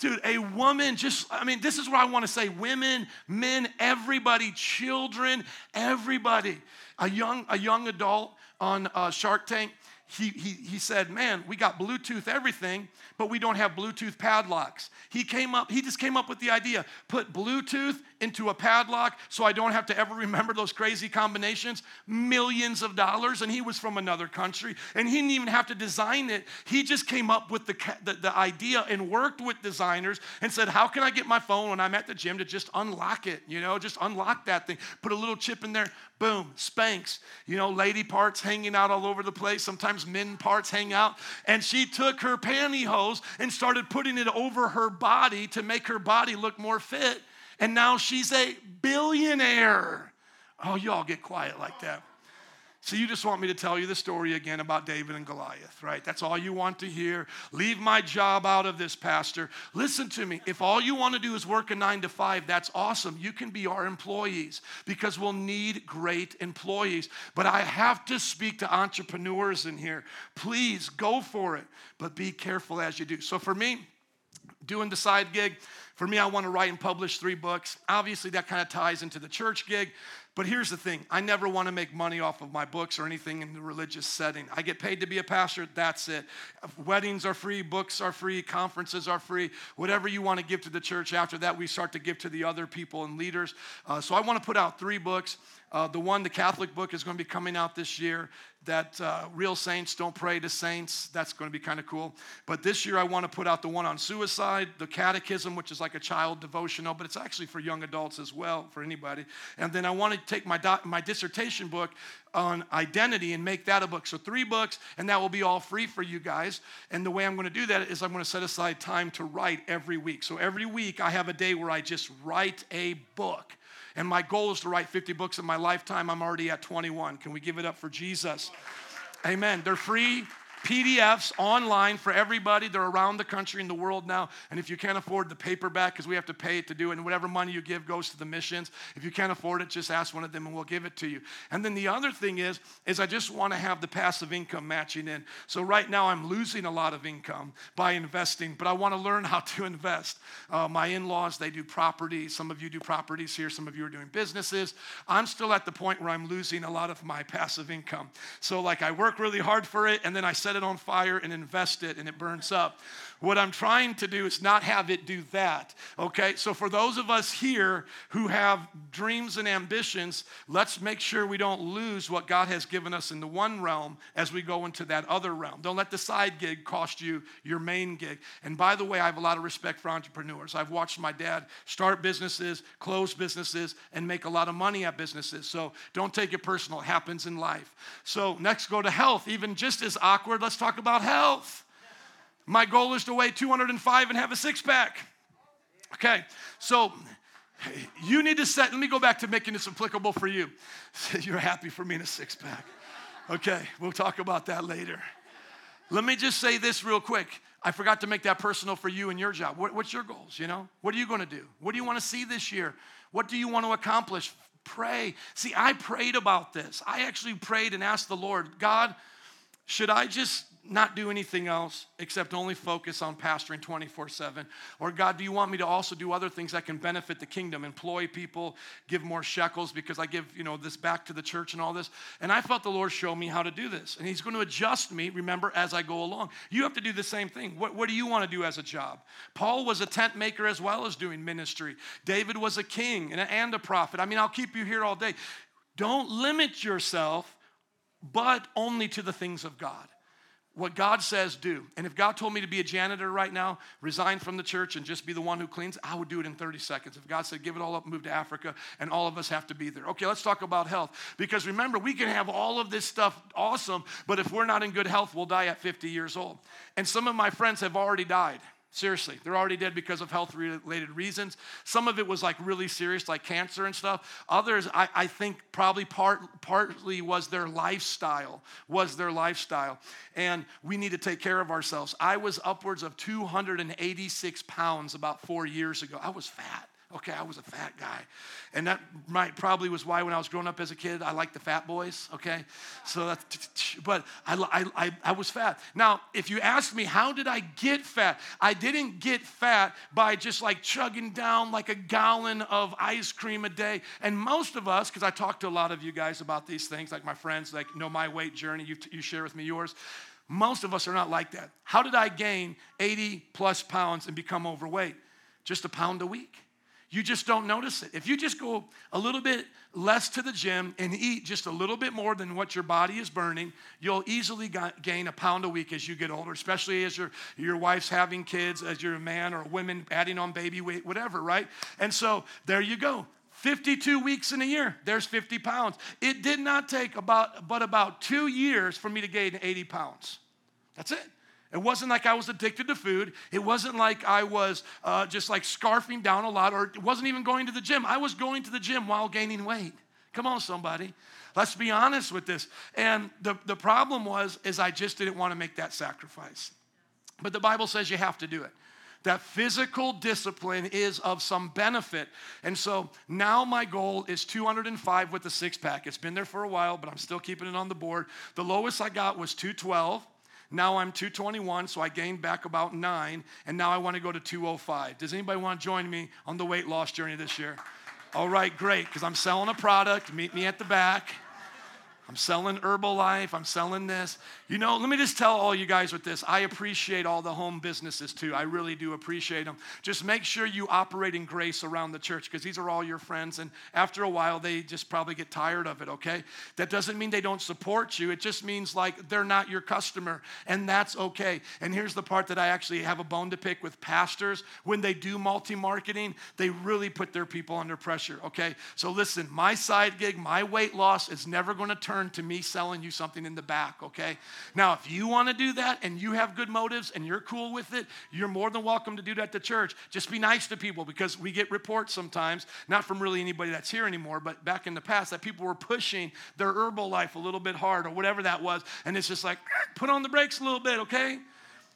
Dude, a woman, just, I mean, this is what I want to say women, men, everybody, children, everybody. A young, a young adult on uh, Shark Tank, he, he, he said, Man, we got Bluetooth everything, but we don't have Bluetooth padlocks. He came up, he just came up with the idea put Bluetooth into a padlock so I don't have to ever remember those crazy combinations. Millions of dollars, and he was from another country, and he didn't even have to design it. He just came up with the, the, the idea and worked with designers and said, How can I get my phone when I'm at the gym to just unlock it? You know, just unlock that thing, put a little chip in there, boom, Spanx. You know, lady parts hanging out all over the place, sometimes men parts hang out. And she took her pantyhose and started putting it over her body to make her body look more fit. And now she's a billionaire. Oh, y'all get quiet like that. So you just want me to tell you the story again about David and Goliath, right? That's all you want to hear. Leave my job out of this, Pastor. Listen to me. If all you want to do is work a nine to five, that's awesome. You can be our employees because we'll need great employees. But I have to speak to entrepreneurs in here. Please go for it, but be careful as you do. So for me, doing the side gig, for me, I want to write and publish three books. Obviously, that kind of ties into the church gig. But here's the thing I never want to make money off of my books or anything in the religious setting. I get paid to be a pastor, that's it. Weddings are free, books are free, conferences are free. Whatever you want to give to the church after that, we start to give to the other people and leaders. Uh, so I want to put out three books. Uh, the one, the Catholic book, is going to be coming out this year. That uh, Real Saints Don't Pray to Saints. That's going to be kind of cool. But this year, I want to put out the one on suicide, the Catechism, which is like a child devotional, but it's actually for young adults as well, for anybody. And then I want to take my, my dissertation book on identity and make that a book. So, three books, and that will be all free for you guys. And the way I'm going to do that is I'm going to set aside time to write every week. So, every week, I have a day where I just write a book. And my goal is to write 50 books in my lifetime. I'm already at 21. Can we give it up for Jesus? Amen. They're free. PDFs online for everybody. They're around the country and the world now. And if you can't afford the paperback, because we have to pay it to do it, and whatever money you give goes to the missions. If you can't afford it, just ask one of them and we'll give it to you. And then the other thing is, is I just want to have the passive income matching in. So right now I'm losing a lot of income by investing, but I want to learn how to invest. Uh, my in-laws, they do property. Some of you do properties here. Some of you are doing businesses. I'm still at the point where I'm losing a lot of my passive income. So like I work really hard for it, and then I set it on fire and invest it and it burns up. What I'm trying to do is not have it do that. Okay? So, for those of us here who have dreams and ambitions, let's make sure we don't lose what God has given us in the one realm as we go into that other realm. Don't let the side gig cost you your main gig. And by the way, I have a lot of respect for entrepreneurs. I've watched my dad start businesses, close businesses, and make a lot of money at businesses. So, don't take it personal. It happens in life. So, next, go to health. Even just as awkward, let's talk about health. My goal is to weigh 205 and have a six pack. Okay, so you need to set, let me go back to making this applicable for you. You're happy for me in a six pack. Okay, we'll talk about that later. Let me just say this real quick. I forgot to make that personal for you and your job. What, what's your goals? You know, what are you going to do? What do you want to see this year? What do you want to accomplish? Pray. See, I prayed about this. I actually prayed and asked the Lord, God, should I just not do anything else except only focus on pastoring 24 7? Or, God, do you want me to also do other things that can benefit the kingdom? Employ people, give more shekels because I give, you know, this back to the church and all this. And I felt the Lord show me how to do this. And He's going to adjust me, remember, as I go along. You have to do the same thing. What, what do you want to do as a job? Paul was a tent maker as well as doing ministry. David was a king and a, and a prophet. I mean, I'll keep you here all day. Don't limit yourself, but only to the things of God what God says, do. And if God told me to be a janitor right now, resign from the church and just be the one who cleans, I would do it in 30 seconds. If God said, give it all up, move to Africa, and all of us have to be there. Okay, let's talk about health. Because remember, we can have all of this stuff awesome, but if we're not in good health, we'll die at 50 years old. And some of my friends have already died. Seriously, they're already dead because of health related reasons. Some of it was like really serious, like cancer and stuff. Others, I, I, think, probably part, partly was their lifestyle, was their lifestyle. And we need to take care of ourselves. I was upwards of 286 pounds about four years ago. I was fat. Okay, I was a fat guy. And that might probably was why when I was growing up as a kid, I liked the fat boys, okay? So that's, but I, I, I was fat. Now, if you ask me, how did I get fat? I didn't get fat by just like chugging down like a gallon of ice cream a day. And most of us, because I talk to a lot of you guys about these things, like my friends, like know my weight journey, you, you share with me yours. Most of us are not like that. How did I gain 80 plus pounds and become overweight? Just a pound a week. You just don't notice it. If you just go a little bit less to the gym and eat just a little bit more than what your body is burning, you'll easily gain a pound a week as you get older, especially as your, your wife's having kids, as you're a man or a woman adding on baby weight, whatever, right? And so there you go. 52 weeks in a year, there's 50 pounds. It did not take about but about two years for me to gain 80 pounds. That's it. It wasn't like I was addicted to food. It wasn't like I was uh, just like scarfing down a lot, or it wasn't even going to the gym. I was going to the gym while gaining weight. Come on, somebody. Let's be honest with this. And the, the problem was, is I just didn't want to make that sacrifice. But the Bible says you have to do it. That physical discipline is of some benefit. And so now my goal is 205 with the six pack. It's been there for a while, but I'm still keeping it on the board. The lowest I got was 212. Now I'm 221, so I gained back about nine, and now I want to go to 205. Does anybody want to join me on the weight loss journey this year? All right, great, because I'm selling a product. Meet me at the back. I'm selling Herbalife. I'm selling this. You know, let me just tell all you guys with this. I appreciate all the home businesses too. I really do appreciate them. Just make sure you operate in grace around the church because these are all your friends. And after a while, they just probably get tired of it, okay? That doesn't mean they don't support you. It just means like they're not your customer. And that's okay. And here's the part that I actually have a bone to pick with pastors. When they do multi marketing, they really put their people under pressure, okay? So listen, my side gig, my weight loss is never going to turn turn to me selling you something in the back, okay? Now, if you want to do that and you have good motives and you're cool with it, you're more than welcome to do that to church. Just be nice to people because we get reports sometimes, not from really anybody that's here anymore, but back in the past, that people were pushing their Herbalife a little bit hard or whatever that was. And it's just like, put on the brakes a little bit, okay?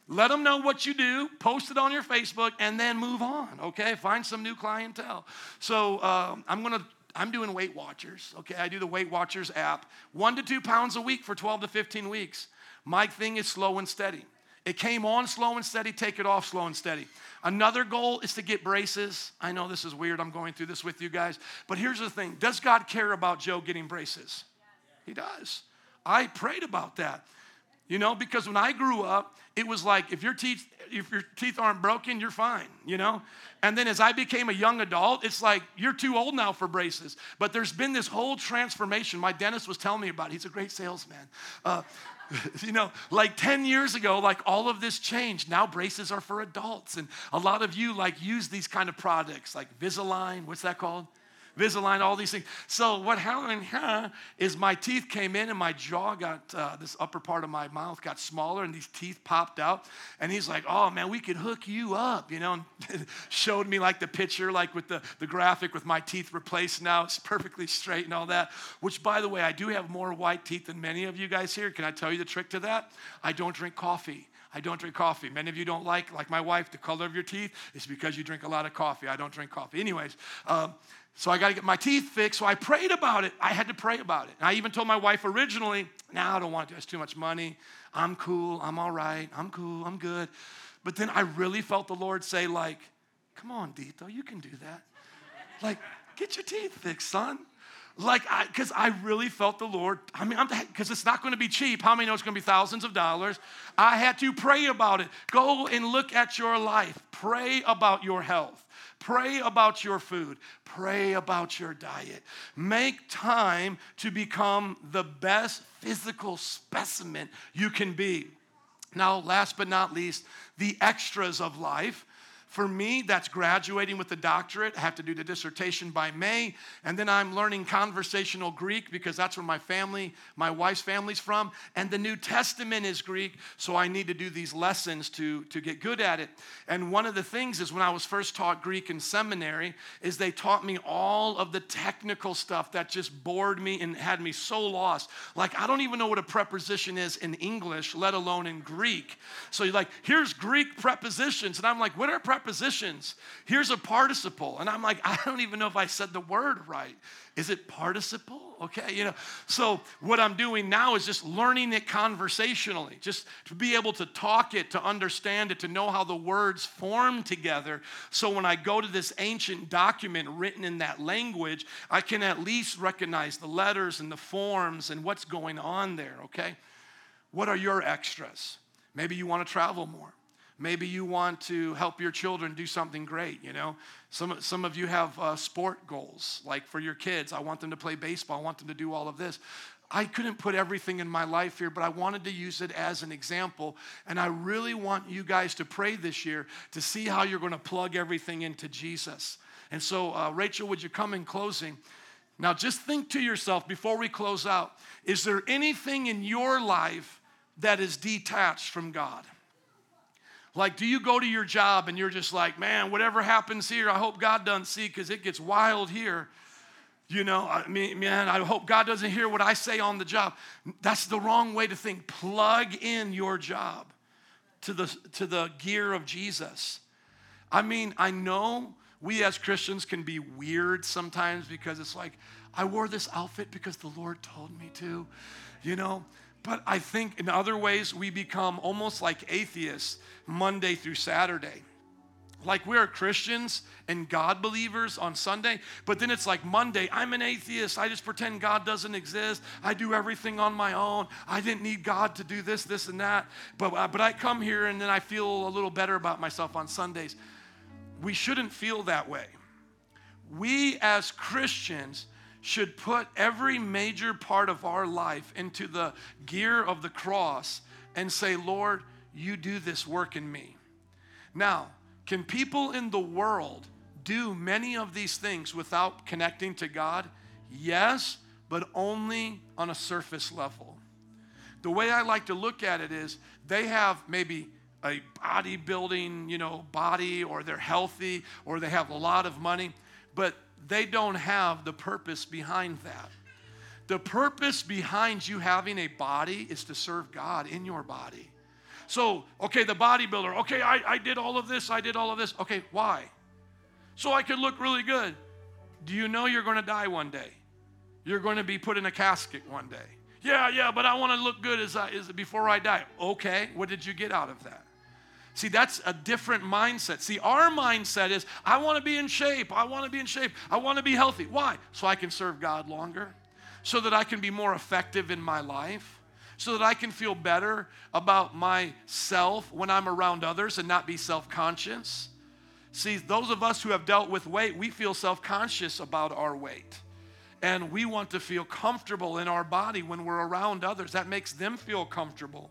Let them know what you do, post it on your Facebook, and then move on, okay? Find some new clientele. So um, I'm gonna I'm doing Weight Watchers, okay? I do the Weight Watchers app, one to two pounds a week for 12 to 15 weeks. My thing is slow and steady. It came on slow and steady, take it off slow and steady. Another goal is to get braces. I know this is weird, I'm going through this with you guys, but here's the thing Does God care about Joe getting braces? He does. I prayed about that. You know, because when I grew up, it was like if your teeth if your teeth aren't broken, you're fine, you know? And then as I became a young adult, it's like you're too old now for braces. But there's been this whole transformation. My dentist was telling me about. It. He's a great salesman. Uh, you know, like 10 years ago, like all of this changed. Now braces are for adults. And a lot of you like use these kind of products like Invisalign, what's that called? Invisalign, all these things. So what happened huh, is my teeth came in and my jaw got, uh, this upper part of my mouth got smaller and these teeth popped out. And he's like, oh man, we could hook you up, you know, showed me like the picture, like with the, the graphic with my teeth replaced now. It's perfectly straight and all that. Which, by the way, I do have more white teeth than many of you guys here. Can I tell you the trick to that? I don't drink coffee. I don't drink coffee. Many of you don't like, like my wife, the color of your teeth. It's because you drink a lot of coffee. I don't drink coffee. Anyways, um, so I got to get my teeth fixed. So I prayed about it. I had to pray about it. And I even told my wife originally, "Now nah, I don't want to. It's too much money. I'm cool. I'm all right. I'm cool. I'm good." But then I really felt the Lord say, "Like, come on, Dito, you can do that. Like, get your teeth fixed, son." Like, because I, I, really felt the Lord. I mean, because it's not going to be cheap. How many know it's going to be thousands of dollars? I had to pray about it. Go and look at your life. Pray about your health. Pray about your food. Pray about your diet. Make time to become the best physical specimen you can be. Now, last but not least, the extras of life. For me, that's graduating with a doctorate. I have to do the dissertation by May. And then I'm learning conversational Greek because that's where my family, my wife's family's from. And the New Testament is Greek, so I need to do these lessons to, to get good at it. And one of the things is when I was first taught Greek in seminary, is they taught me all of the technical stuff that just bored me and had me so lost. Like, I don't even know what a preposition is in English, let alone in Greek. So you're like, here's Greek prepositions. And I'm like, what are prepositions? Prepositions. Here's a participle. And I'm like, I don't even know if I said the word right. Is it participle? Okay, you know. So what I'm doing now is just learning it conversationally, just to be able to talk it, to understand it, to know how the words form together. So when I go to this ancient document written in that language, I can at least recognize the letters and the forms and what's going on there, okay? What are your extras? Maybe you want to travel more. Maybe you want to help your children do something great, you know. Some, some of you have uh, sport goals, like for your kids. I want them to play baseball, I want them to do all of this. I couldn't put everything in my life here, but I wanted to use it as an example. And I really want you guys to pray this year to see how you're going to plug everything into Jesus. And so, uh, Rachel, would you come in closing? Now, just think to yourself before we close out is there anything in your life that is detached from God? Like, do you go to your job and you're just like, man, whatever happens here, I hope God doesn't see because it gets wild here. You know, I mean, man, I hope God doesn't hear what I say on the job. That's the wrong way to think. Plug in your job to the, to the gear of Jesus. I mean, I know we as Christians can be weird sometimes because it's like, I wore this outfit because the Lord told me to, you know. But I think in other ways, we become almost like atheists Monday through Saturday. Like we're Christians and God believers on Sunday, but then it's like Monday, I'm an atheist. I just pretend God doesn't exist. I do everything on my own. I didn't need God to do this, this, and that. But, uh, but I come here and then I feel a little better about myself on Sundays. We shouldn't feel that way. We as Christians should put every major part of our life into the gear of the cross and say, Lord, you do this work in me. Now, can people in the world do many of these things without connecting to God? Yes, but only on a surface level. The way I like to look at it is they have maybe a bodybuilding, you know, body or they're healthy or they have a lot of money, but they don't have the purpose behind that. The purpose behind you having a body is to serve God in your body. So, okay, the bodybuilder, okay, I, I did all of this, I did all of this. Okay, why? So I could look really good. Do you know you're going to die one day? You're going to be put in a casket one day. Yeah, yeah, but I want to look good as I, as, before I die. Okay, what did you get out of that? See, that's a different mindset. See, our mindset is I want to be in shape. I want to be in shape. I want to be healthy. Why? So I can serve God longer, so that I can be more effective in my life so that I can feel better about myself when I'm around others and not be self conscious. See, those of us who have dealt with weight, we feel self conscious about our weight. And we want to feel comfortable in our body when we're around others. That makes them feel comfortable.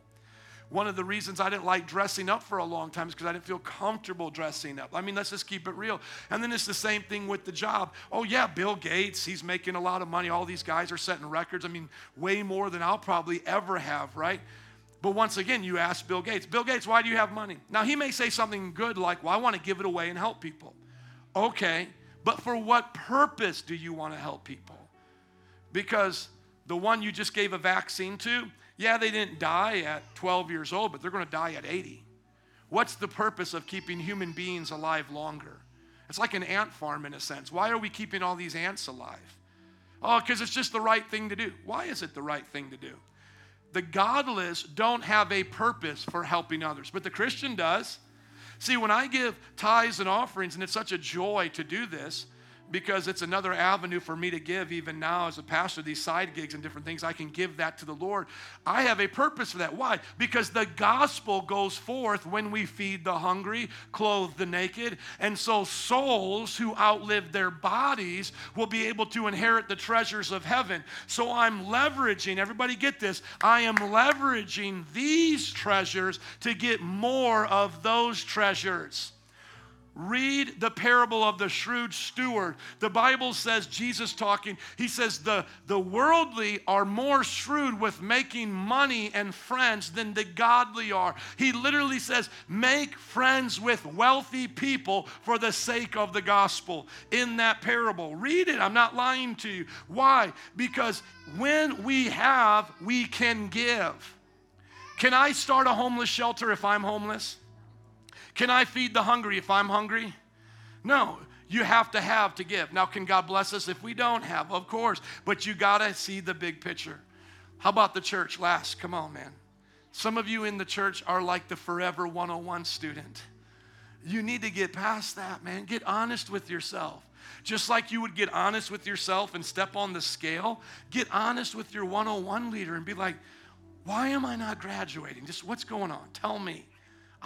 One of the reasons I didn't like dressing up for a long time is because I didn't feel comfortable dressing up. I mean, let's just keep it real. And then it's the same thing with the job. Oh, yeah, Bill Gates, he's making a lot of money. All these guys are setting records. I mean, way more than I'll probably ever have, right? But once again, you ask Bill Gates, Bill Gates, why do you have money? Now, he may say something good like, well, I want to give it away and help people. Okay, but for what purpose do you want to help people? Because the one you just gave a vaccine to, yeah, they didn't die at 12 years old, but they're going to die at 80. What's the purpose of keeping human beings alive longer? It's like an ant farm in a sense. Why are we keeping all these ants alive? Oh, because it's just the right thing to do. Why is it the right thing to do? The godless don't have a purpose for helping others, but the Christian does. See, when I give tithes and offerings, and it's such a joy to do this, because it's another avenue for me to give even now as a pastor these side gigs and different things i can give that to the lord. I have a purpose for that. Why? Because the gospel goes forth when we feed the hungry clothe the naked and so souls who outlive their bodies will be able to inherit the treasures of heaven. So i'm leveraging everybody get this i am leveraging these treasures to get more of those treasures Read the parable of the shrewd steward. The Bible says, Jesus talking, he says, the, the worldly are more shrewd with making money and friends than the godly are. He literally says, make friends with wealthy people for the sake of the gospel in that parable. Read it. I'm not lying to you. Why? Because when we have, we can give. Can I start a homeless shelter if I'm homeless? Can I feed the hungry if I'm hungry? No, you have to have to give. Now, can God bless us if we don't have? Of course, but you got to see the big picture. How about the church? Last, come on, man. Some of you in the church are like the Forever 101 student. You need to get past that, man. Get honest with yourself. Just like you would get honest with yourself and step on the scale, get honest with your 101 leader and be like, why am I not graduating? Just what's going on? Tell me.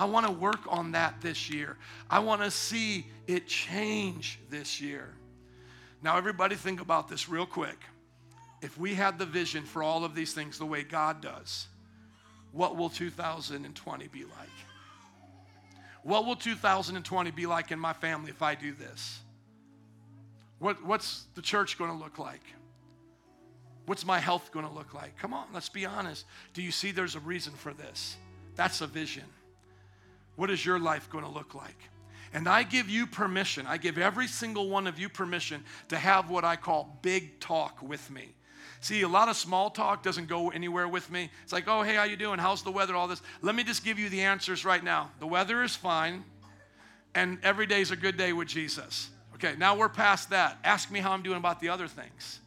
I want to work on that this year. I want to see it change this year. Now, everybody, think about this real quick. If we had the vision for all of these things the way God does, what will 2020 be like? What will 2020 be like in my family if I do this? What, what's the church going to look like? What's my health going to look like? Come on, let's be honest. Do you see there's a reason for this? That's a vision. What is your life going to look like? And I give you permission, I give every single one of you permission to have what I call big talk with me. See, a lot of small talk doesn't go anywhere with me. It's like, oh, hey, how you doing? How's the weather? All this. Let me just give you the answers right now. The weather is fine, and every day is a good day with Jesus. Okay, now we're past that. Ask me how I'm doing about the other things.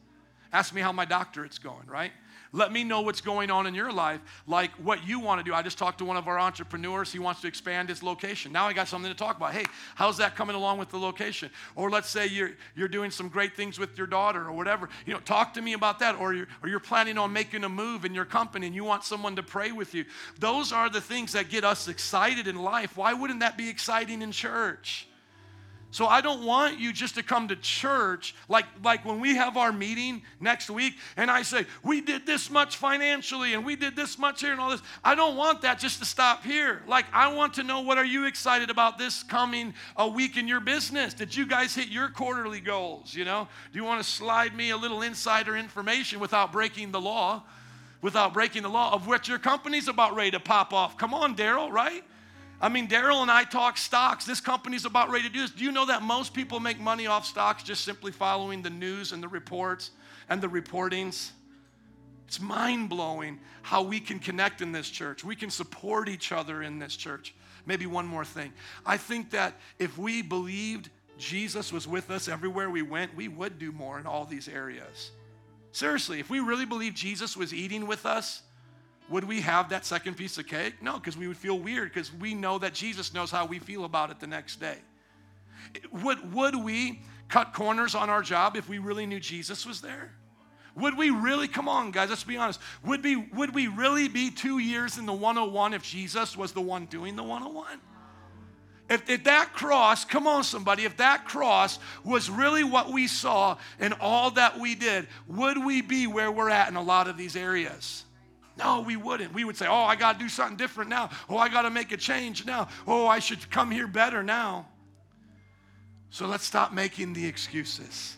Ask me how my doctorate's going, right? Let me know what's going on in your life, like what you want to do. I just talked to one of our entrepreneurs. He wants to expand his location. Now I got something to talk about. Hey, how's that coming along with the location? Or let's say you're, you're doing some great things with your daughter or whatever. You know, talk to me about that. Or you're, or you're planning on making a move in your company and you want someone to pray with you. Those are the things that get us excited in life. Why wouldn't that be exciting in church? So I don't want you just to come to church like, like when we have our meeting next week and I say, we did this much financially and we did this much here and all this. I don't want that just to stop here. Like I want to know what are you excited about this coming a week in your business? Did you guys hit your quarterly goals? You know, do you want to slide me a little insider information without breaking the law? Without breaking the law of what your company's about ready to pop off. Come on, Daryl, right? I mean, Daryl and I talk stocks. This company's about ready to do this. Do you know that most people make money off stocks just simply following the news and the reports and the reportings? It's mind blowing how we can connect in this church. We can support each other in this church. Maybe one more thing. I think that if we believed Jesus was with us everywhere we went, we would do more in all these areas. Seriously, if we really believed Jesus was eating with us, would we have that second piece of cake? No, because we would feel weird because we know that Jesus knows how we feel about it the next day. Would, would we cut corners on our job if we really knew Jesus was there? Would we really, come on, guys, let's be honest. Would, be, would we really be two years in the 101 if Jesus was the one doing the 101? If, if that cross, come on, somebody, if that cross was really what we saw and all that we did, would we be where we're at in a lot of these areas? No, we wouldn't. We would say, oh, I got to do something different now. Oh, I got to make a change now. Oh, I should come here better now. So let's stop making the excuses.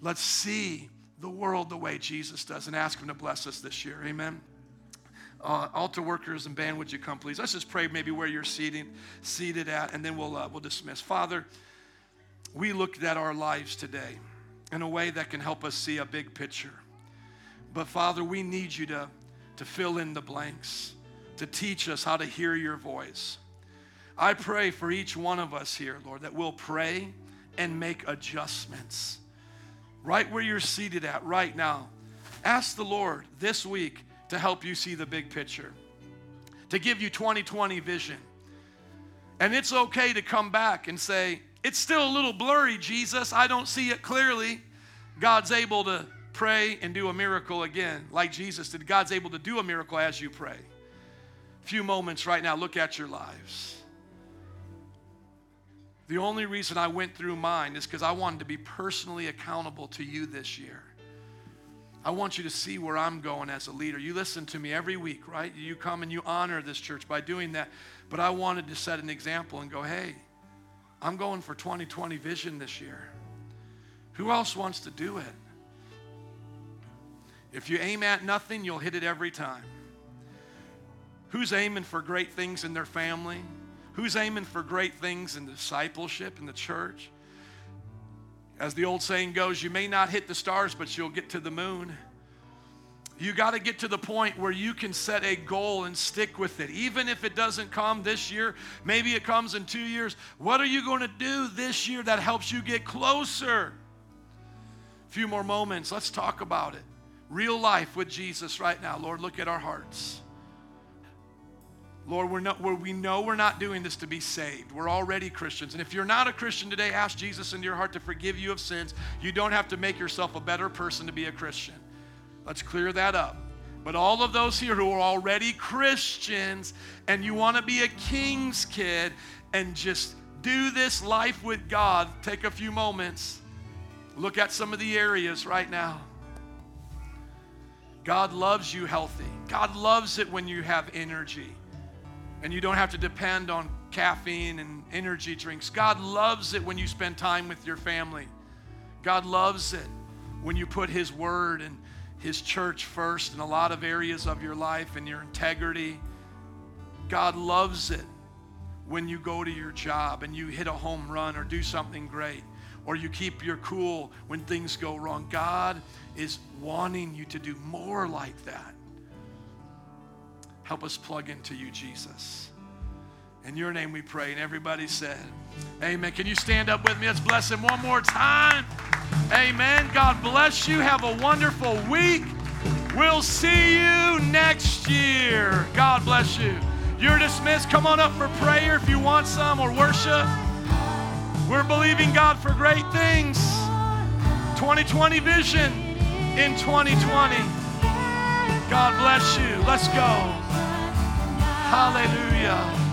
Let's see the world the way Jesus does and ask Him to bless us this year. Amen. Uh, altar workers and band, would you come, please? Let's just pray maybe where you're seating, seated at, and then we'll, uh, we'll dismiss. Father, we looked at our lives today in a way that can help us see a big picture. But Father, we need you to to fill in the blanks, to teach us how to hear your voice. I pray for each one of us here, Lord, that we'll pray and make adjustments. Right where you're seated at right now, ask the Lord this week to help you see the big picture, to give you 2020 vision. And it's okay to come back and say, It's still a little blurry, Jesus. I don't see it clearly. God's able to pray and do a miracle again, like Jesus did. God's able to do a miracle as you pray. A few moments right now, look at your lives. The only reason I went through mine is because I wanted to be personally accountable to you this year. I want you to see where I'm going as a leader. You listen to me every week, right? You come and you honor this church by doing that. But I wanted to set an example and go, hey, I'm going for 2020 vision this year. Who else wants to do it? If you aim at nothing, you'll hit it every time. Who's aiming for great things in their family? Who's aiming for great things in discipleship in the church? As the old saying goes, you may not hit the stars, but you'll get to the moon. You got to get to the point where you can set a goal and stick with it. Even if it doesn't come this year, maybe it comes in two years. What are you going to do this year that helps you get closer? A few more moments. Let's talk about it real life with Jesus right now. Lord, look at our hearts. Lord, we're not, we're, we know we're not doing this to be saved. We're already Christians. And if you're not a Christian today, ask Jesus into your heart to forgive you of sins. You don't have to make yourself a better person to be a Christian. Let's clear that up. But all of those here who are already Christians and you want to be a king's kid and just do this life with God, take a few moments. Look at some of the areas right now. God loves you healthy. God loves it when you have energy and you don't have to depend on caffeine and energy drinks. God loves it when you spend time with your family. God loves it when you put His Word and His church first in a lot of areas of your life and your integrity. God loves it when you go to your job and you hit a home run or do something great, or you keep your cool when things go wrong. God is wanting you to do more like that. Help us plug into you, Jesus. In your name we pray. And everybody said, Amen. Can you stand up with me? Let's bless him one more time. Amen. God bless you. Have a wonderful week. We'll see you next year. God bless you. You're dismissed. Come on up for prayer if you want some or worship. We're believing God for great things. 2020 vision in 2020. God bless you. Let's go. Hallelujah.